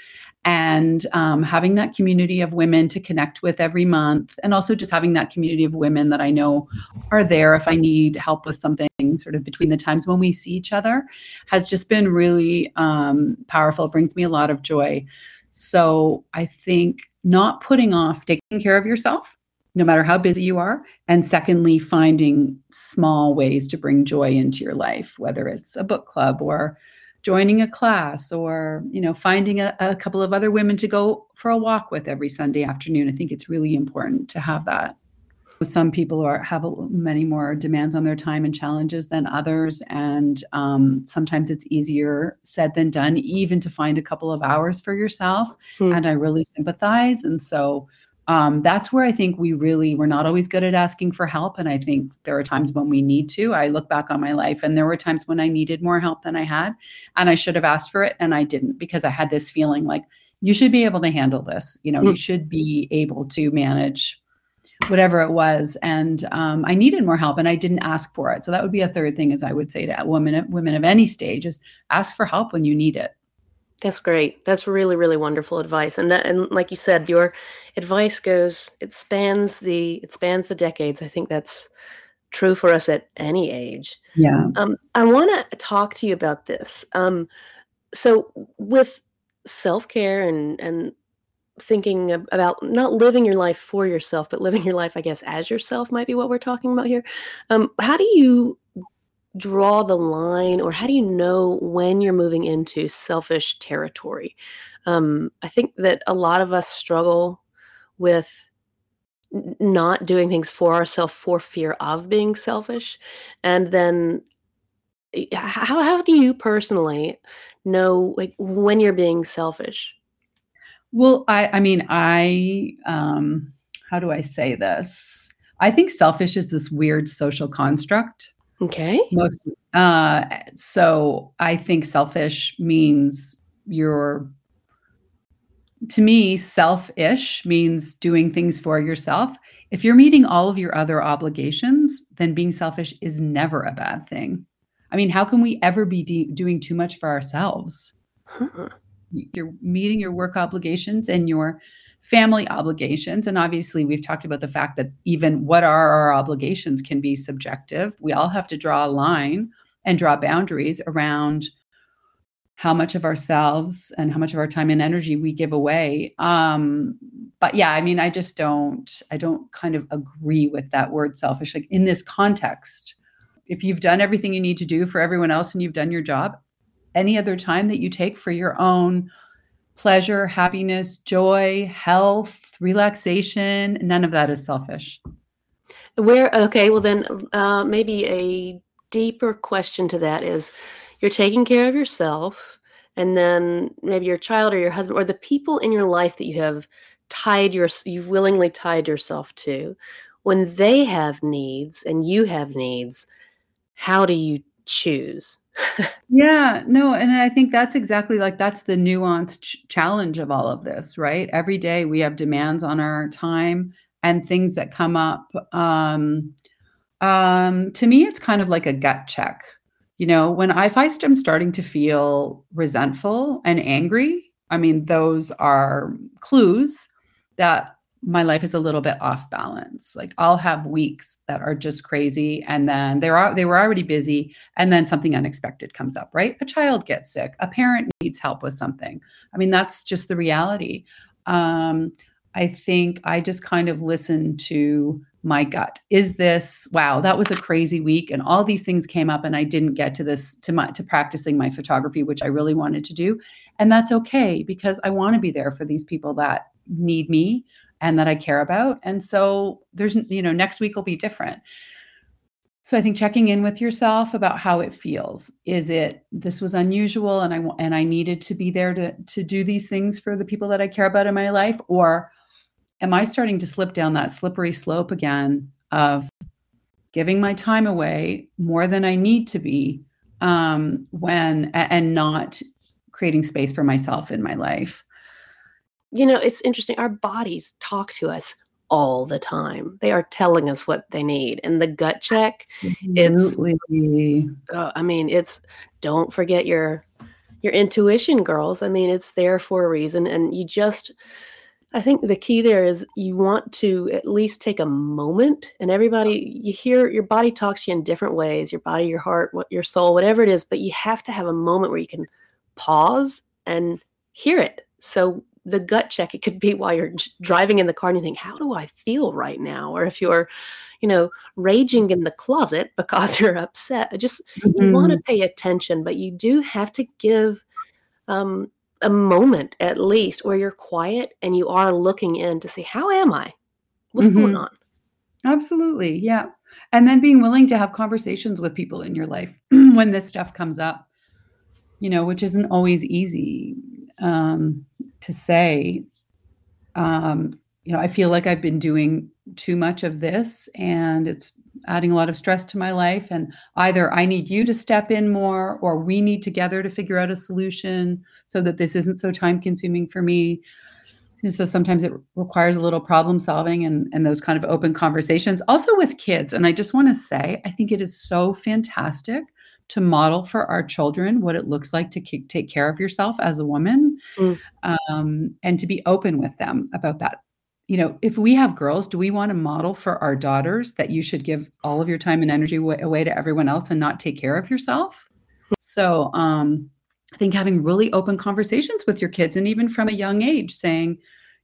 And um, having that community of women to connect with every month, and also just having that community of women that I know are there if I need help with something, sort of between the times when we see each other, has just been really um, powerful. It brings me a lot of joy. So I think not putting off taking care of yourself no matter how busy you are. And secondly, finding small ways to bring joy into your life, whether it's a book club or joining a class or you know finding a, a couple of other women to go for a walk with every sunday afternoon i think it's really important to have that some people are have a, many more demands on their time and challenges than others and um, sometimes it's easier said than done even to find a couple of hours for yourself hmm. and i really sympathize and so um, that's where I think we really we're not always good at asking for help. And I think there are times when we need to. I look back on my life and there were times when I needed more help than I had. And I should have asked for it and I didn't because I had this feeling like you should be able to handle this. You know, mm-hmm. you should be able to manage whatever it was. And um, I needed more help and I didn't ask for it. So that would be a third thing as I would say to women women of any stage is ask for help when you need it. That's great. That's really, really wonderful advice. And that, and like you said, your advice goes, it spans the, it spans the decades. I think that's true for us at any age. Yeah. Um, I want to talk to you about this. Um, so with self-care and, and thinking about not living your life for yourself, but living your life, I guess, as yourself might be what we're talking about here. Um, how do you draw the line or how do you know when you're moving into selfish territory um, i think that a lot of us struggle with not doing things for ourselves for fear of being selfish and then how, how do you personally know like when you're being selfish well i i mean i um how do i say this i think selfish is this weird social construct Okay. Most, uh, so I think selfish means you're, to me, selfish means doing things for yourself. If you're meeting all of your other obligations, then being selfish is never a bad thing. I mean, how can we ever be de- doing too much for ourselves? Huh. You're meeting your work obligations and your family obligations. And obviously, we've talked about the fact that even what are our obligations can be subjective. We all have to draw a line and draw boundaries around how much of ourselves and how much of our time and energy we give away. Um, but yeah, I mean, I just don't, I don't kind of agree with that word selfish. Like in this context, if you've done everything you need to do for everyone else and you've done your job, any other time that you take for your own pleasure, happiness, joy, health, relaxation. None of that is selfish. Where, okay, well, then uh, maybe a deeper question to that is you're taking care of yourself, and then maybe your child or your husband or the people in your life that you have tied your, you've willingly tied yourself to, when they have needs and you have needs, how do you choose? yeah, no, and I think that's exactly like that's the nuanced ch- challenge of all of this, right? Every day we have demands on our time and things that come up. Um, um, to me, it's kind of like a gut check. You know, when I, if I am starting to feel resentful and angry, I mean, those are clues that my life is a little bit off balance. Like I'll have weeks that are just crazy and then they are they were already busy and then something unexpected comes up, right? A child gets sick, a parent needs help with something. I mean, that's just the reality. Um, I think I just kind of listen to my gut. Is this wow, that was a crazy week and all these things came up and I didn't get to this to my to practicing my photography which I really wanted to do. And that's okay because I want to be there for these people that need me and that I care about. And so there's, you know, next week will be different. So I think checking in with yourself about how it feels. Is it this was unusual and I and I needed to be there to to do these things for the people that I care about in my life or am I starting to slip down that slippery slope again of giving my time away more than I need to be um, when and not creating space for myself in my life you know, it's interesting. Our bodies talk to us all the time. They are telling us what they need. And the gut check, Absolutely. it's uh, I mean, it's don't forget your your intuition, girls. I mean, it's there for a reason and you just I think the key there is you want to at least take a moment and everybody you hear your body talks to you in different ways, your body, your heart, what your soul, whatever it is, but you have to have a moment where you can pause and hear it. So the gut check. It could be while you're driving in the car and you think, how do I feel right now? Or if you're, you know, raging in the closet because you're upset. Just mm-hmm. you want to pay attention, but you do have to give um, a moment at least where you're quiet and you are looking in to see how am I? What's mm-hmm. going on? Absolutely. Yeah. And then being willing to have conversations with people in your life when this stuff comes up, you know, which isn't always easy um, to say. Um, you know, I feel like I've been doing too much of this and it's adding a lot of stress to my life. And either I need you to step in more or we need together to figure out a solution so that this isn't so time consuming for me. And so sometimes it requires a little problem solving and, and those kind of open conversations, also with kids. And I just want to say, I think it is so fantastic to model for our children what it looks like to k- take care of yourself as a woman mm. um, and to be open with them about that you know, if we have girls, do we want to model for our daughters that you should give all of your time and energy away to everyone else and not take care of yourself? So, um, I think having really open conversations with your kids and even from a young age saying,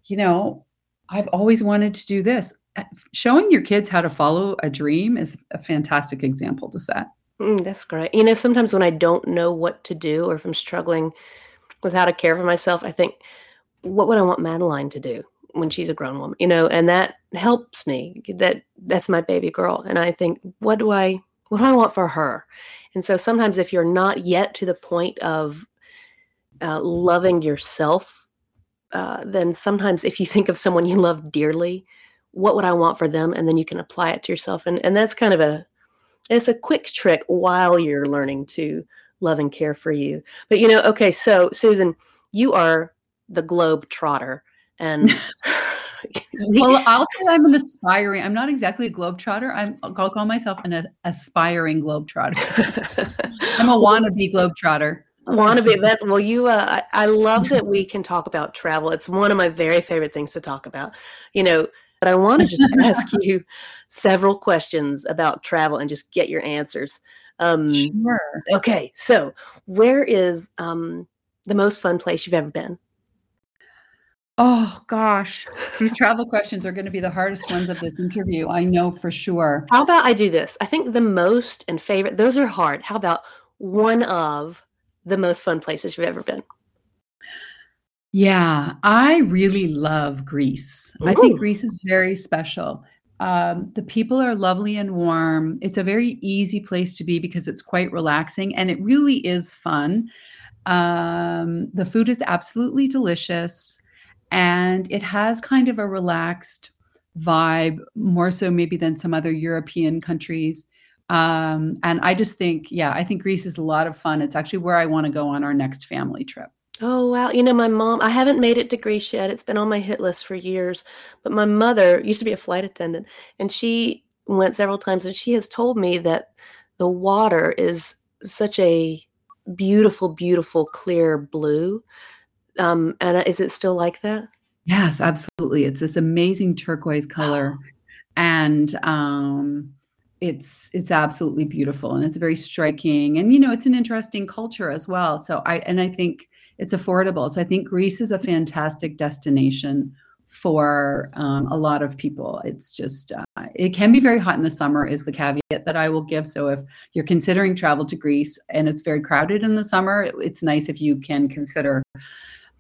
you know, I've always wanted to do this. Uh, showing your kids how to follow a dream is a fantastic example to set. Mm, that's great. You know, sometimes when I don't know what to do or if I'm struggling with how to care for myself, I think, what would I want Madeline to do? when she's a grown woman, you know, and that helps me. That that's my baby girl, and I think, what do I what do I want for her? And so sometimes, if you're not yet to the point of uh, loving yourself, uh, then sometimes if you think of someone you love dearly, what would I want for them, and then you can apply it to yourself, and and that's kind of a it's a quick trick while you're learning to love and care for you. But you know, okay, so Susan, you are the globe trotter and well, I'll say I'm an aspiring. I'm not exactly a globetrotter. I'm. I'll call myself an aspiring globetrotter. I'm a wannabe globetrotter. Wannabe. That's well. You. Uh, I, I love that we can talk about travel. It's one of my very favorite things to talk about. You know, but I want to just ask you several questions about travel and just get your answers. Um, sure. Okay. So, where is um, the most fun place you've ever been? Oh gosh, these travel questions are going to be the hardest ones of this interview. I know for sure. How about I do this? I think the most and favorite, those are hard. How about one of the most fun places you've ever been? Yeah, I really love Greece. I think Greece is very special. Um, the people are lovely and warm. It's a very easy place to be because it's quite relaxing and it really is fun. Um, the food is absolutely delicious and it has kind of a relaxed vibe, more so maybe than some other European countries. Um, and I just think, yeah, I think Greece is a lot of fun. It's actually where I want to go on our next family trip. Oh, wow. You know, my mom, I haven't made it to Greece yet. It's been on my hit list for years. But my mother used to be a flight attendant and she went several times and she has told me that the water is such a beautiful, beautiful, clear blue um, Anna, is it still like that? Yes, absolutely. It's this amazing turquoise color, and um, it's it's absolutely beautiful, and it's very striking. And you know, it's an interesting culture as well. So I and I think it's affordable. So I think Greece is a fantastic destination for um, a lot of people. It's just uh, it can be very hot in the summer is the caveat that I will give. So if you're considering travel to Greece and it's very crowded in the summer, it's nice if you can consider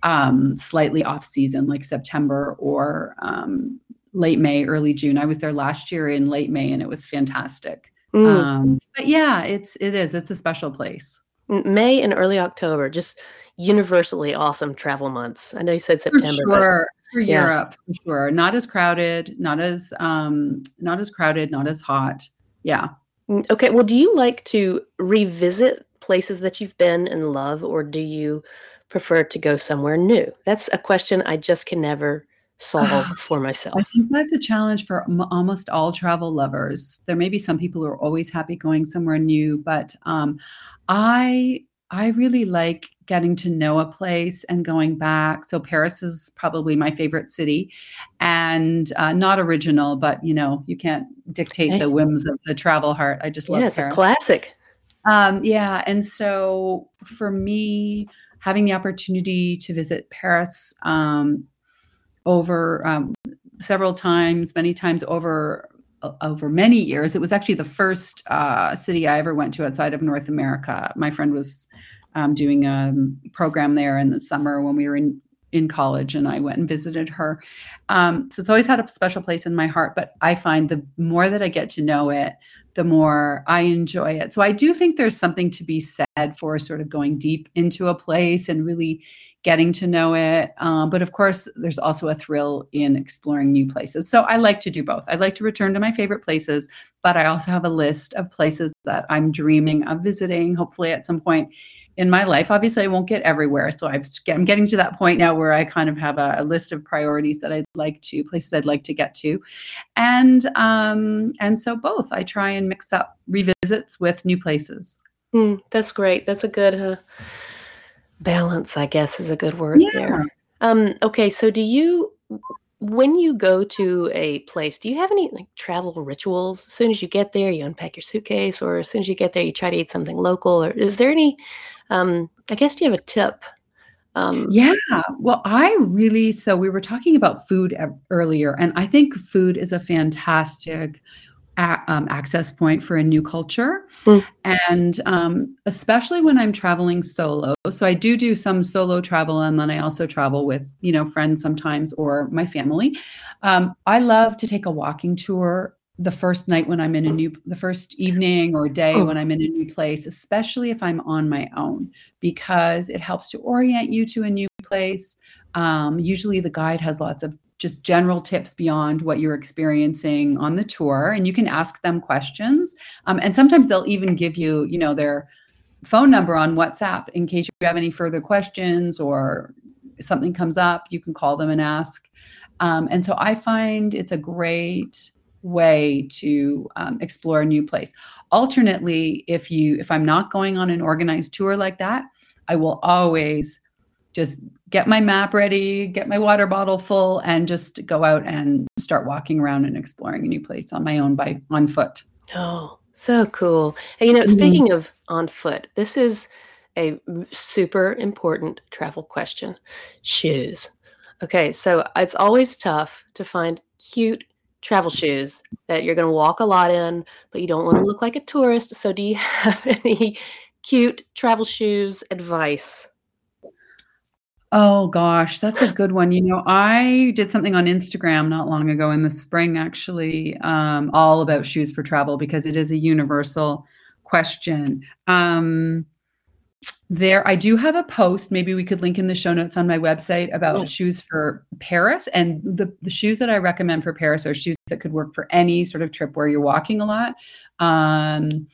um, slightly off season, like September or um, late May, early June. I was there last year in late May, and it was fantastic. Mm. Um, but yeah, it's it is. It's a special place. May and early October, just universally awesome travel months. I know you said September. For sure. For yeah. Europe, for sure. Not as crowded, not as um, not as crowded, not as hot. Yeah. Mm, okay. Well, do you like to revisit places that you've been and love, or do you prefer to go somewhere new? That's a question I just can never solve for myself. I think that's a challenge for m- almost all travel lovers. There may be some people who are always happy going somewhere new, but um, I I really like getting to know a place and going back. So Paris is probably my favorite city, and uh, not original, but you know you can't dictate the whims of the travel heart. I just love yeah, Paris. a classic. Um, yeah, and so for me, having the opportunity to visit Paris um, over um, several times, many times over over many years. It was actually the first uh, city I ever went to outside of North America. My friend was um, doing a program there in the summer when we were in in college and I went and visited her. Um, so it's always had a special place in my heart, but I find the more that I get to know it, the more I enjoy it. So I do think there's something to be said for sort of going deep into a place and really getting to know it. Um, but of course, there's also a thrill in exploring new places. So I like to do both. I like to return to my favorite places, but I also have a list of places that I'm dreaming of visiting, hopefully at some point in my life. Obviously, I won't get everywhere. So i am getting to that point now where I kind of have a, a, list of priorities that I'd like to, places I'd like to get to. And um, and so both, I try and mix up revisits with new places. Mm, that's great. That's a good uh, balance, I guess, is a good word yeah. there. Um, okay, so do you when you go to a place, do you have any like travel rituals? As soon as you get there, you unpack your suitcase, or as soon as you get there, you try to eat something local. Or is there any? Um, I guess do you have a tip? Um, yeah. Well, I really so we were talking about food earlier, and I think food is a fantastic a, um, access point for a new culture. Mm. And um, especially when I'm traveling solo. So I do do some solo travel, and then I also travel with, you know, friends sometimes or my family. Um, I love to take a walking tour the first night when I'm in a new, the first evening or day oh. when I'm in a new place, especially if I'm on my own, because it helps to orient you to a new place. Um, usually the guide has lots of just general tips beyond what you're experiencing on the tour and you can ask them questions um, and sometimes they'll even give you you know their phone number on whatsapp in case you have any further questions or something comes up you can call them and ask um, and so i find it's a great way to um, explore a new place alternately if you if i'm not going on an organized tour like that i will always just get my map ready, get my water bottle full, and just go out and start walking around and exploring a new place on my own by on foot. Oh, so cool. And you know, mm-hmm. speaking of on foot, this is a super important travel question. Shoes. Okay, so it's always tough to find cute travel shoes that you're going to walk a lot in, but you don't want to look like a tourist. So, do you have any cute travel shoes advice? Oh gosh, that's a good one. You know, I did something on Instagram not long ago in the spring, actually, um, all about shoes for travel because it is a universal question. Um, there, I do have a post. Maybe we could link in the show notes on my website about shoes for Paris. And the, the shoes that I recommend for Paris are shoes that could work for any sort of trip where you're walking a lot. Um,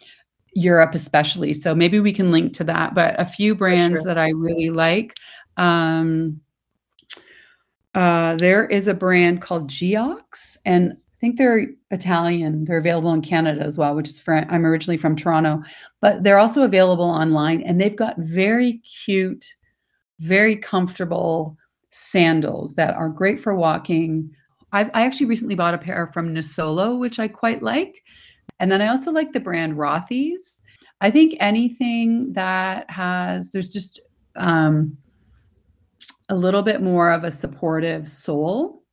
Europe, especially. So maybe we can link to that. But a few brands sure. that I really like. Um, uh, there is a brand called Geox, and think they're Italian. They're available in Canada as well, which is from, I'm originally from Toronto, but they're also available online, and they've got very cute, very comfortable sandals that are great for walking. I've, I actually recently bought a pair from Nisolo, which I quite like. And then I also like the brand Rothy's. I think anything that has, there's just, um, a little bit more of a supportive sole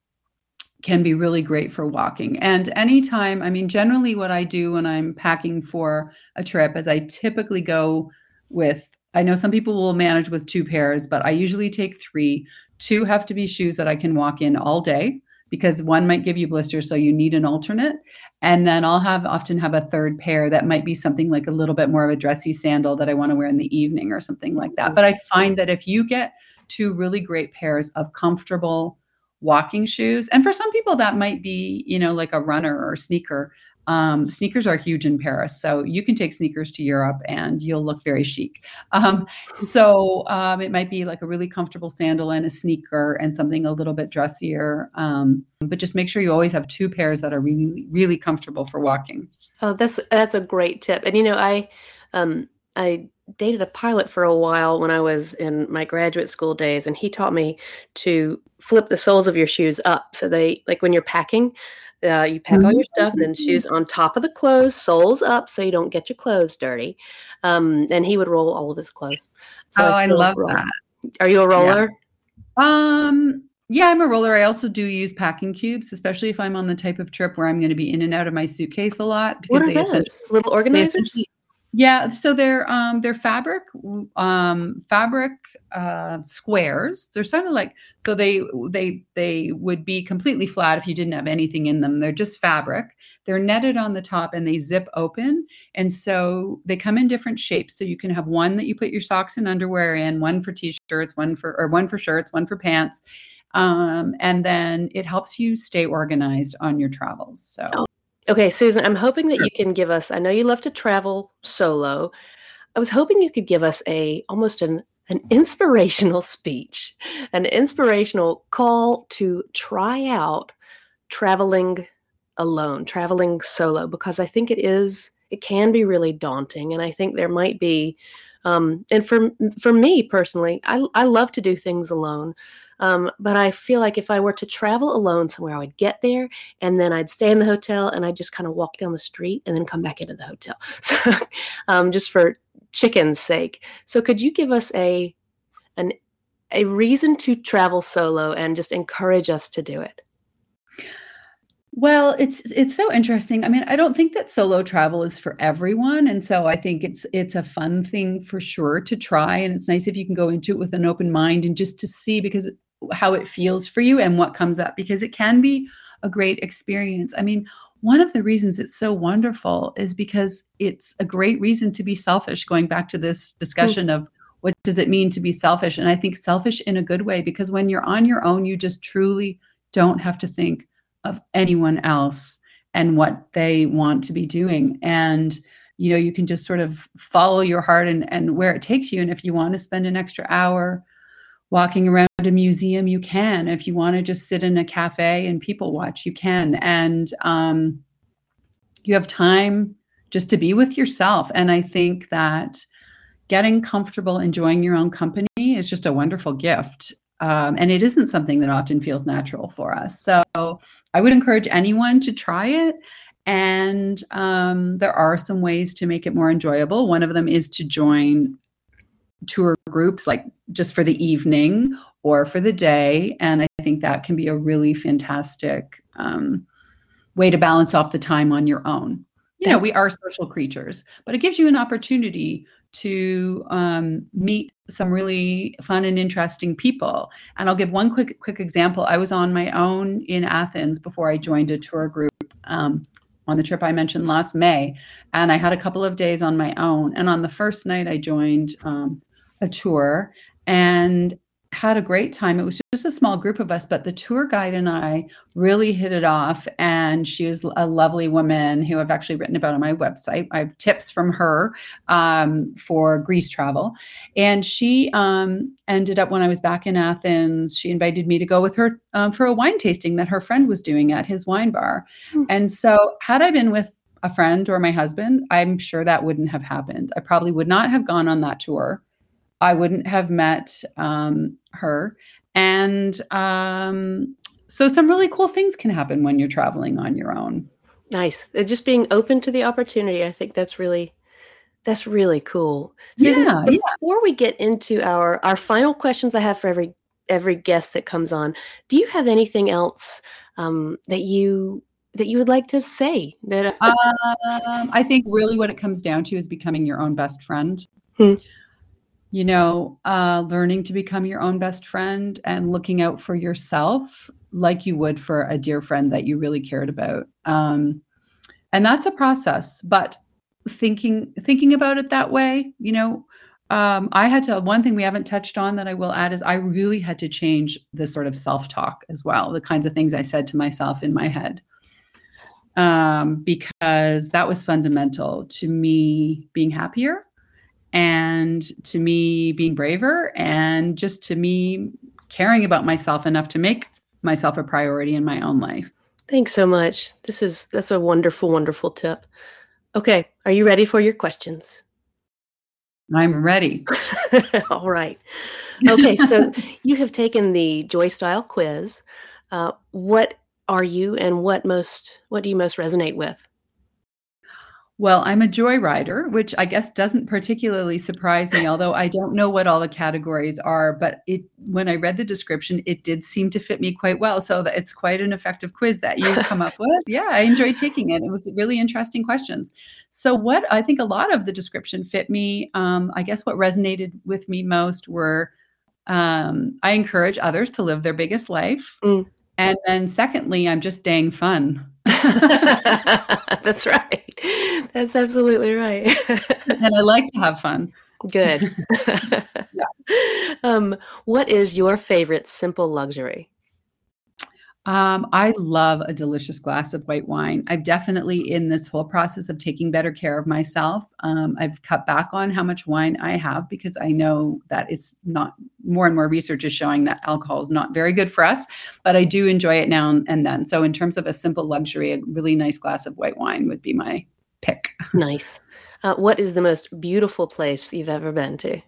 can be really great for walking. And anytime, I mean, generally, what I do when I'm packing for a trip is I typically go with, I know some people will manage with two pairs, but I usually take three. Two have to be shoes that I can walk in all day because one might give you blisters, so you need an alternate. And then I'll have often have a third pair that might be something like a little bit more of a dressy sandal that I want to wear in the evening or something like that. But I find that if you get two really great pairs of comfortable walking shoes. And for some people, that might be, you know, like a runner or sneaker. Um, sneakers are huge in Paris, so you can take sneakers to Europe and you'll look very chic. Um, so um, it might be like a really comfortable sandal and a sneaker and something a little bit dressier. Um, but just make sure you always have two pairs that are really, really comfortable for walking. Oh, that's that's a great tip. And you know, I um, I dated a pilot for a while when I was in my graduate school days, and he taught me to flip the soles of your shoes up. So they, like when you're packing, uh, you pack all your stuff, and then mm-hmm. shoes on top of the clothes, soles up, so you don't get your clothes dirty. Um, and he would roll all of his clothes. So oh, I, I love roll. that. Are you a roller? Yeah. Um, yeah, I'm a roller. I also do use packing cubes, especially if I'm on the type of trip where I'm going to be in and out of my suitcase a lot. Because what are they those? Little organizers? Yeah, so they're um, they're fabric um, fabric uh, squares. They're sort of like so they they they would be completely flat if you didn't have anything in them. They're just fabric. They're netted on the top and they zip open, and so they come in different shapes. So you can have one that you put your socks and underwear in, one for t-shirts, one for or one for shirts, one for pants, um, and then it helps you stay organized on your travels. So. Okay, Susan, I'm hoping that sure. you can give us. I know you love to travel solo. I was hoping you could give us a almost an an inspirational speech, an inspirational call to try out traveling alone, traveling solo, because I think it is it can be really daunting, and I think there might be. Um, and for for me personally, I I love to do things alone. Um, but I feel like if I were to travel alone somewhere, I would get there and then I'd stay in the hotel and I'd just kind of walk down the street and then come back into the hotel. So, um, just for chicken's sake. So, could you give us a an a reason to travel solo and just encourage us to do it? Well, it's it's so interesting. I mean, I don't think that solo travel is for everyone, and so I think it's it's a fun thing for sure to try, and it's nice if you can go into it with an open mind and just to see because how it feels for you and what comes up because it can be a great experience. I mean, one of the reasons it's so wonderful is because it's a great reason to be selfish, going back to this discussion of what does it mean to be selfish? And I think selfish in a good way because when you're on your own, you just truly don't have to think of anyone else and what they want to be doing. And you know, you can just sort of follow your heart and, and where it takes you. And if you want to spend an extra hour walking around a museum, you can. If you want to just sit in a cafe and people watch, you can. And um, you have time just to be with yourself. And I think that getting comfortable enjoying your own company is just a wonderful gift. Um, and it isn't something that often feels natural for us. So I would encourage anyone to try it. And um, there are some ways to make it more enjoyable. One of them is to join tour groups like just for the evening or for the day. And i think that can be a really fantastic um, way to balance off the time on your own. You know we are social creatures but it gives you an opportunity to um, meet some really fun and interesting people. And i'll give one quick quick example. I was on my own in athens before i joined a tour group um, on the trip I mentioned last May. And I had a couple of days on my own. And on the first night, I joined um, a tour and had a great time. It was just a small group of us, but the tour guide and I really hit it off. And she was a lovely woman who I've actually written about on my website. I have tips from her um, for Greece travel. And she um, ended up, when I was back in Athens, she invited me to go with her um, for a wine tasting that her friend was doing at his wine bar. Mm-hmm. And so, had I been with a friend or my husband, I'm sure that wouldn't have happened. I probably would not have gone on that tour. I wouldn't have met um, her. And um, so, some really cool things can happen when you're traveling on your own. Nice. Just being open to the opportunity. I think that's really that's really cool. Susan, yeah, before yeah. we get into our our final questions, I have for every every guest that comes on. Do you have anything else um, that you that you would like to say? That uh um, I think really what it comes down to is becoming your own best friend. Hmm you know, uh, learning to become your own best friend and looking out for yourself like you would for a dear friend that you really cared about. Um, and that's a process, but thinking thinking about it that way, you know, um, I had to. One thing we haven't touched on that I will add is I really had to change the sort of self talk as well, the kinds of things I said to myself in my head, um, because that was fundamental to me being happier and to me being braver and just to me caring about myself enough to make myself a priority in my own life. Thanks so much. This is that's a wonderful wonderful tip. Okay, are you ready for your questions? I'm ready. All right. Okay, so you have taken the Joy Style quiz. Uh, what are you and what most what do you most resonate with? Well, I'm a joyrider, which I guess doesn't particularly surprise me, although I don't know what all the categories are, but it when I read the description, it did seem to fit me quite well. So that it's quite an effective quiz that you've come up with. Yeah, I enjoyed taking it. It was really interesting questions. So what I think a lot of the description fit me. Um, I guess what resonated with me most were um, I encourage others to live their biggest life. Mm. And then secondly, I'm just dang fun. That's right. That's absolutely right. and I like to have fun. Good. yeah. um, what is your favorite simple luxury? Um, I love a delicious glass of white wine. I've definitely, in this whole process of taking better care of myself, um, I've cut back on how much wine I have because I know that it's not more and more research is showing that alcohol is not very good for us, but I do enjoy it now and then. So, in terms of a simple luxury, a really nice glass of white wine would be my pick. Nice. Uh, what is the most beautiful place you've ever been to?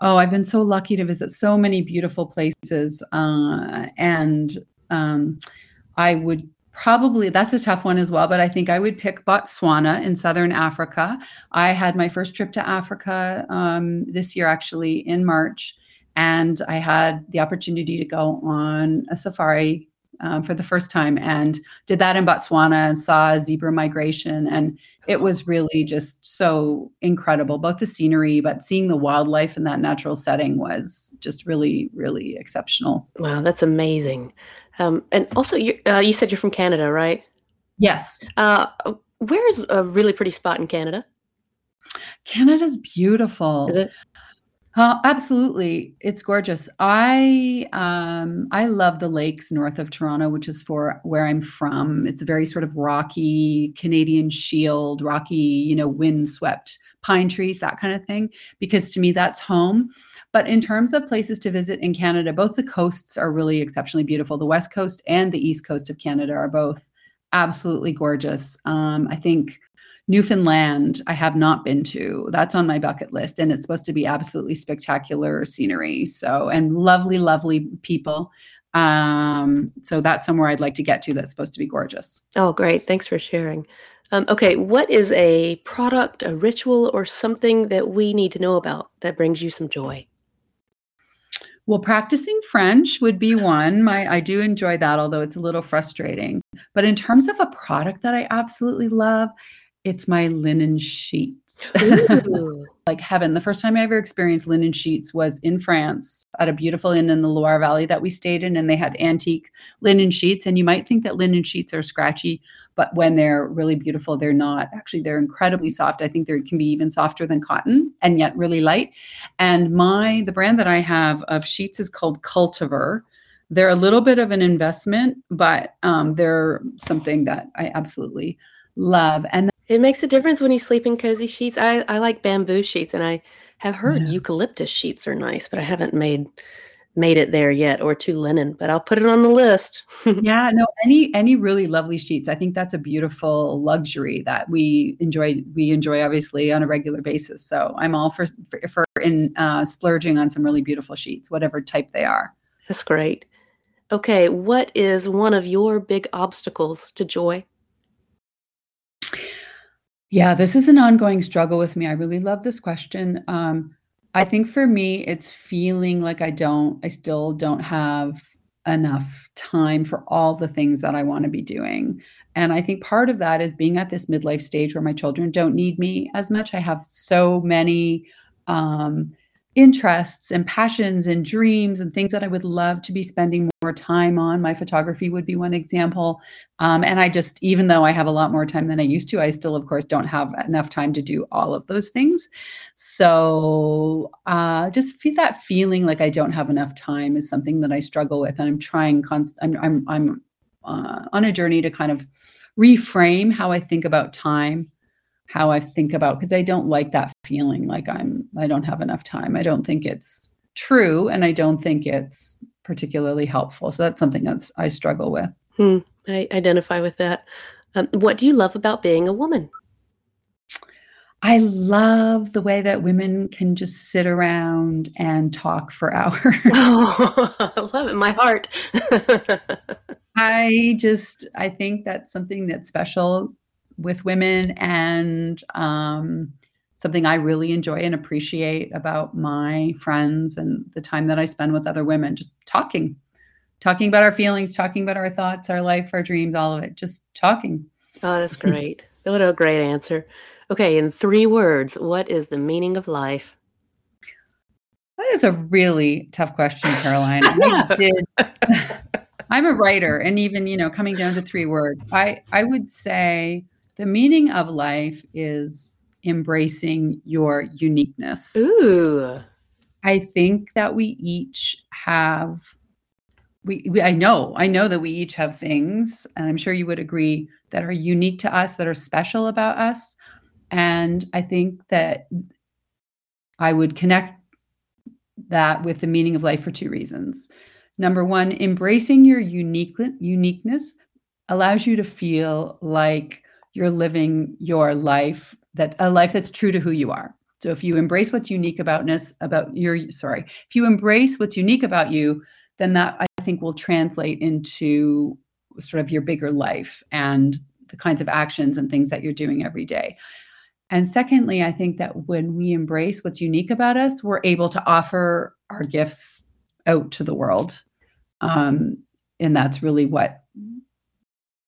Oh, I've been so lucky to visit so many beautiful places. Uh, and um, I would probably that's a tough one as well but i think i would pick botswana in southern africa. I had my first trip to africa um, this year actually in march and i had the opportunity to go on a safari um, for the first time and did that in botswana and saw zebra migration and it was really just so incredible both the scenery but seeing the wildlife in that natural setting was just really really exceptional. Wow that's amazing um, and also, you, uh, you said you're from Canada, right? Yes. Uh, where's a really pretty spot in Canada? Canada's beautiful. Is it? Uh, absolutely, it's gorgeous. I um, I love the lakes north of Toronto, which is for where I'm from. It's a very sort of rocky Canadian Shield, rocky, you know, windswept pine trees, that kind of thing. Because to me, that's home. But in terms of places to visit in Canada, both the coasts are really exceptionally beautiful. The west coast and the east coast of Canada are both absolutely gorgeous. Um, I think Newfoundland, I have not been to. That's on my bucket list, and it's supposed to be absolutely spectacular scenery. So, and lovely, lovely people. Um, so that's somewhere I'd like to get to. That's supposed to be gorgeous. Oh, great! Thanks for sharing. Um, okay, what is a product, a ritual, or something that we need to know about that brings you some joy? Well, practicing French would be one. My I do enjoy that, although it's a little frustrating. But in terms of a product that I absolutely love, it's my linen sheets. like heaven. The first time I ever experienced linen sheets was in France at a beautiful inn in the Loire Valley that we stayed in, and they had antique linen sheets. And you might think that linen sheets are scratchy, but when they're really beautiful, they're not. Actually, they're incredibly soft. I think they can be even softer than cotton and yet really light. And my the brand that I have of sheets is called Cultiver. They're a little bit of an investment, but um, they're something that I absolutely love. And it makes a difference when you sleep in cozy sheets. I, I like bamboo sheets, and I have heard yeah. eucalyptus sheets are nice, but I haven't made made it there yet or to linen but i'll put it on the list. Yeah no any any really lovely sheets i think that's a beautiful luxury that we enjoy we enjoy obviously on a regular basis. So i'm all for for, for in uh, splurging on some really beautiful sheets whatever type they are. That's great. Okay what is one of your big obstacles to joy yeah this is an ongoing struggle with me i really love this question um, I think for me, it's feeling like I don't, I still don't have enough time for all the things that I want to be doing. And I think part of that is being at this midlife stage where my children don't need me as much. I have so many um, interests and passions and dreams and things that I would love to be spending more time on. My photography would be one example. Um, and I just, even though I have a lot more time than I used to, I still, of course, don't have enough time to do all of those things. So uh, just feel that feeling like I don't have enough time is something that I struggle with. And I'm trying, const- I'm, I'm, I'm uh, on a journey to kind of reframe how I think about time how I think about because I don't like that feeling like I'm I don't have enough time. I don't think it's true and I don't think it's particularly helpful. So that's something that's I struggle with. Hmm. I identify with that. Um, what do you love about being a woman? I love the way that women can just sit around and talk for hours. oh, I love it. My heart. I just I think that's something that's special with women and um, something I really enjoy and appreciate about my friends and the time that I spend with other women, just talking, talking about our feelings, talking about our thoughts, our life, our dreams, all of it, just talking. Oh, that's great. what a great answer. Okay, in three words, what is the meaning of life? That is a really tough question, Caroline. I did. I'm a writer, and even you know, coming down to three words, I I would say the meaning of life is embracing your uniqueness. Ooh. I think that we each have we, we, I know, I know that we each have things, and I'm sure you would agree that are unique to us, that are special about us. And I think that I would connect that with the meaning of life for two reasons. Number one, embracing your unique uniqueness allows you to feel like you're living your life that a life that's true to who you are. So if you embrace what's unique aboutness about your sorry, if you embrace what's unique about you, then that I think will translate into sort of your bigger life and the kinds of actions and things that you're doing every day. And secondly, I think that when we embrace what's unique about us, we're able to offer our gifts out to the world. Um, and that's really what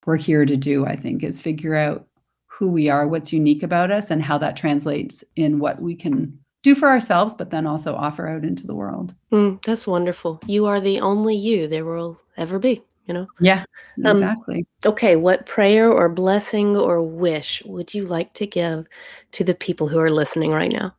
we're here to do, I think, is figure out who we are, what's unique about us, and how that translates in what we can do for ourselves, but then also offer out into the world. Mm, that's wonderful. You are the only you there will ever be, you know? Yeah, um, exactly. Um, okay, what prayer or blessing or wish would you like to give to the people who are listening right now?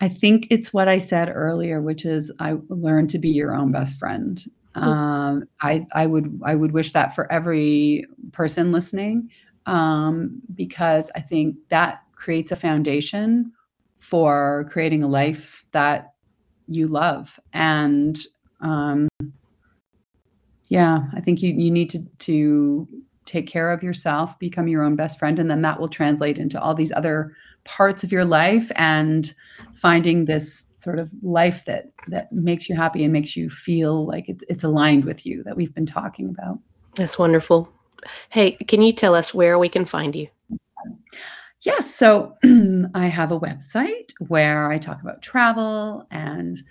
I think it's what I said earlier, which is I learned to be your own best friend. Um, I I would I would wish that for every person listening um, because I think that creates a foundation for creating a life that you love. And um, yeah, I think you, you need to, to take care of yourself, become your own best friend, and then that will translate into all these other parts of your life and finding this sort of life that that makes you happy and makes you feel like it's it's aligned with you that we've been talking about. That's wonderful. Hey, can you tell us where we can find you? Yes. So I have a website where I talk about travel and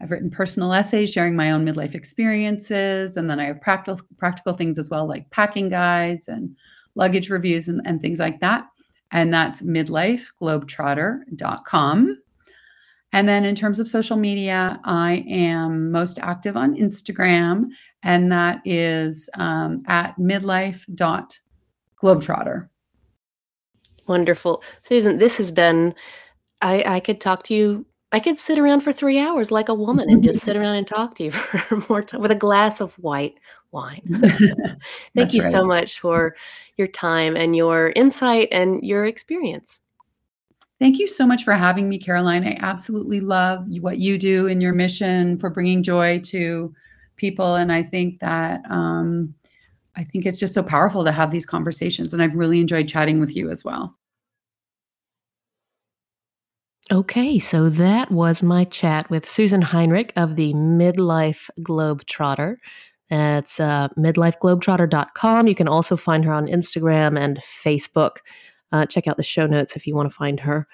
I've written personal essays sharing my own midlife experiences. And then I have practical practical things as well, like packing guides and luggage reviews and, and things like that. And that's midlifeglobetrotter.com. And then in terms of social media, I am most active on Instagram and that is um, at midlife.globetrotter. Wonderful. Susan, this has been, I, I could talk to you, I could sit around for three hours like a woman and just sit around and talk to you for more time with a glass of white wine. Thank you right. so much for your time and your insight and your experience. Thank you so much for having me, Caroline. I absolutely love what you do in your mission for bringing joy to people and i think that um, i think it's just so powerful to have these conversations and i've really enjoyed chatting with you as well Okay, so that was my chat with Susan Heinrich of the Midlife Globetrotter. That's uh, midlifeglobetrotter.com. You can also find her on Instagram and Facebook. Uh, check out the show notes if you want to find her.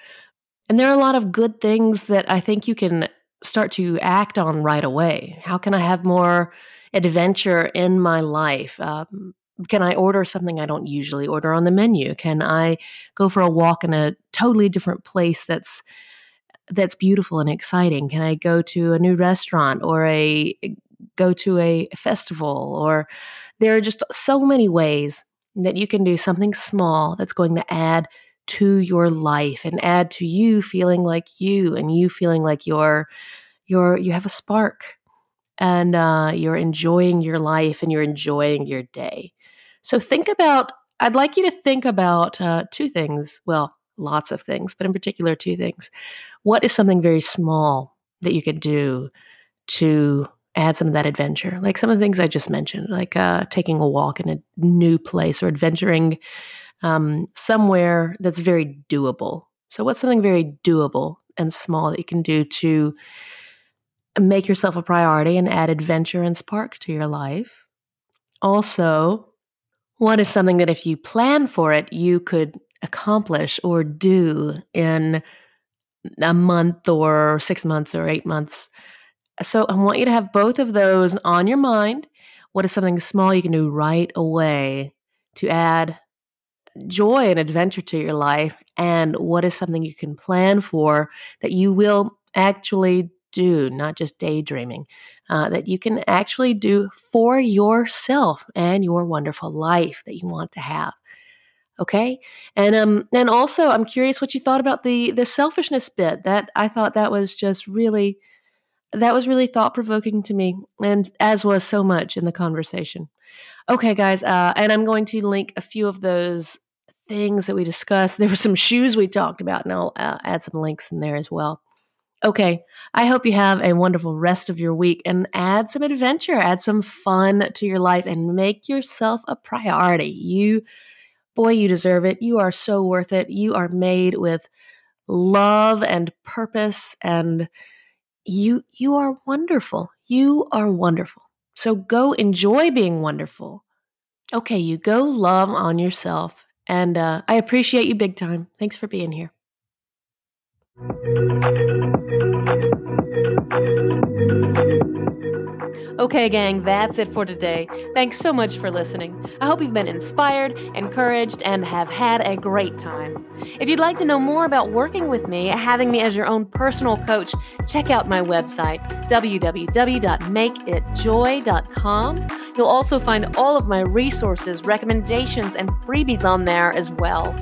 And there are a lot of good things that I think you can start to act on right away? How can I have more adventure in my life? Um, can I order something I don't usually order on the menu? Can I go for a walk in a totally different place that's that's beautiful and exciting? Can I go to a new restaurant or a go to a festival or there are just so many ways that you can do something small that's going to add to your life and add to you feeling like you and you feeling like you're you're you have a spark and uh, you're enjoying your life and you're enjoying your day. So think about i'd like you to think about uh, two things well lots of things but in particular two things. What is something very small that you could do to add some of that adventure like some of the things i just mentioned like uh, taking a walk in a new place or adventuring um, somewhere that's very doable. So, what's something very doable and small that you can do to make yourself a priority and add adventure and spark to your life? Also, What is something that if you plan for it, you could accomplish or do in a month or six months or eight months? So I want you to have both of those on your mind. What is something small you can do right away to add joy and adventure to your life? And what is something you can plan for that you will actually do, not just daydreaming, uh, that you can actually do for yourself and your wonderful life that you want to have. Okay, and um, and also, I'm curious what you thought about the the selfishness bit. That I thought that was just really, that was really thought provoking to me, and as was so much in the conversation. Okay, guys, uh, and I'm going to link a few of those things that we discussed. There were some shoes we talked about, and I'll uh, add some links in there as well. Okay, I hope you have a wonderful rest of your week and add some adventure, add some fun to your life, and make yourself a priority. You, boy, you deserve it. You are so worth it. You are made with love and purpose, and you you are wonderful. You are wonderful. So go enjoy being wonderful. Okay, you go love on yourself, and uh, I appreciate you big time. Thanks for being here. Okay, gang, that's it for today. Thanks so much for listening. I hope you've been inspired, encouraged, and have had a great time. If you'd like to know more about working with me, having me as your own personal coach, check out my website, www.makeitjoy.com. You'll also find all of my resources, recommendations, and freebies on there as well.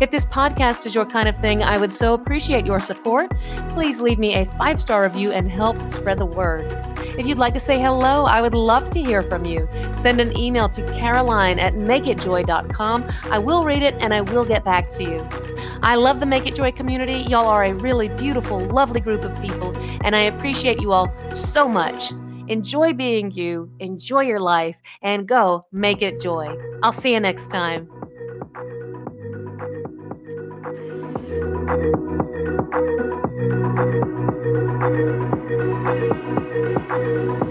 If this podcast is your kind of thing, I would so appreciate your support. Please leave me a five star review and help spread the word. If you'd like to say hello, I would love to hear from you. Send an email to caroline at makeitjoy.com. I will read it and I will get back to you. I love the Make It Joy community. Y'all are a really beautiful, lovely group of people, and I appreciate you all so much. Enjoy being you, enjoy your life, and go make it joy. I'll see you next time. Thank you.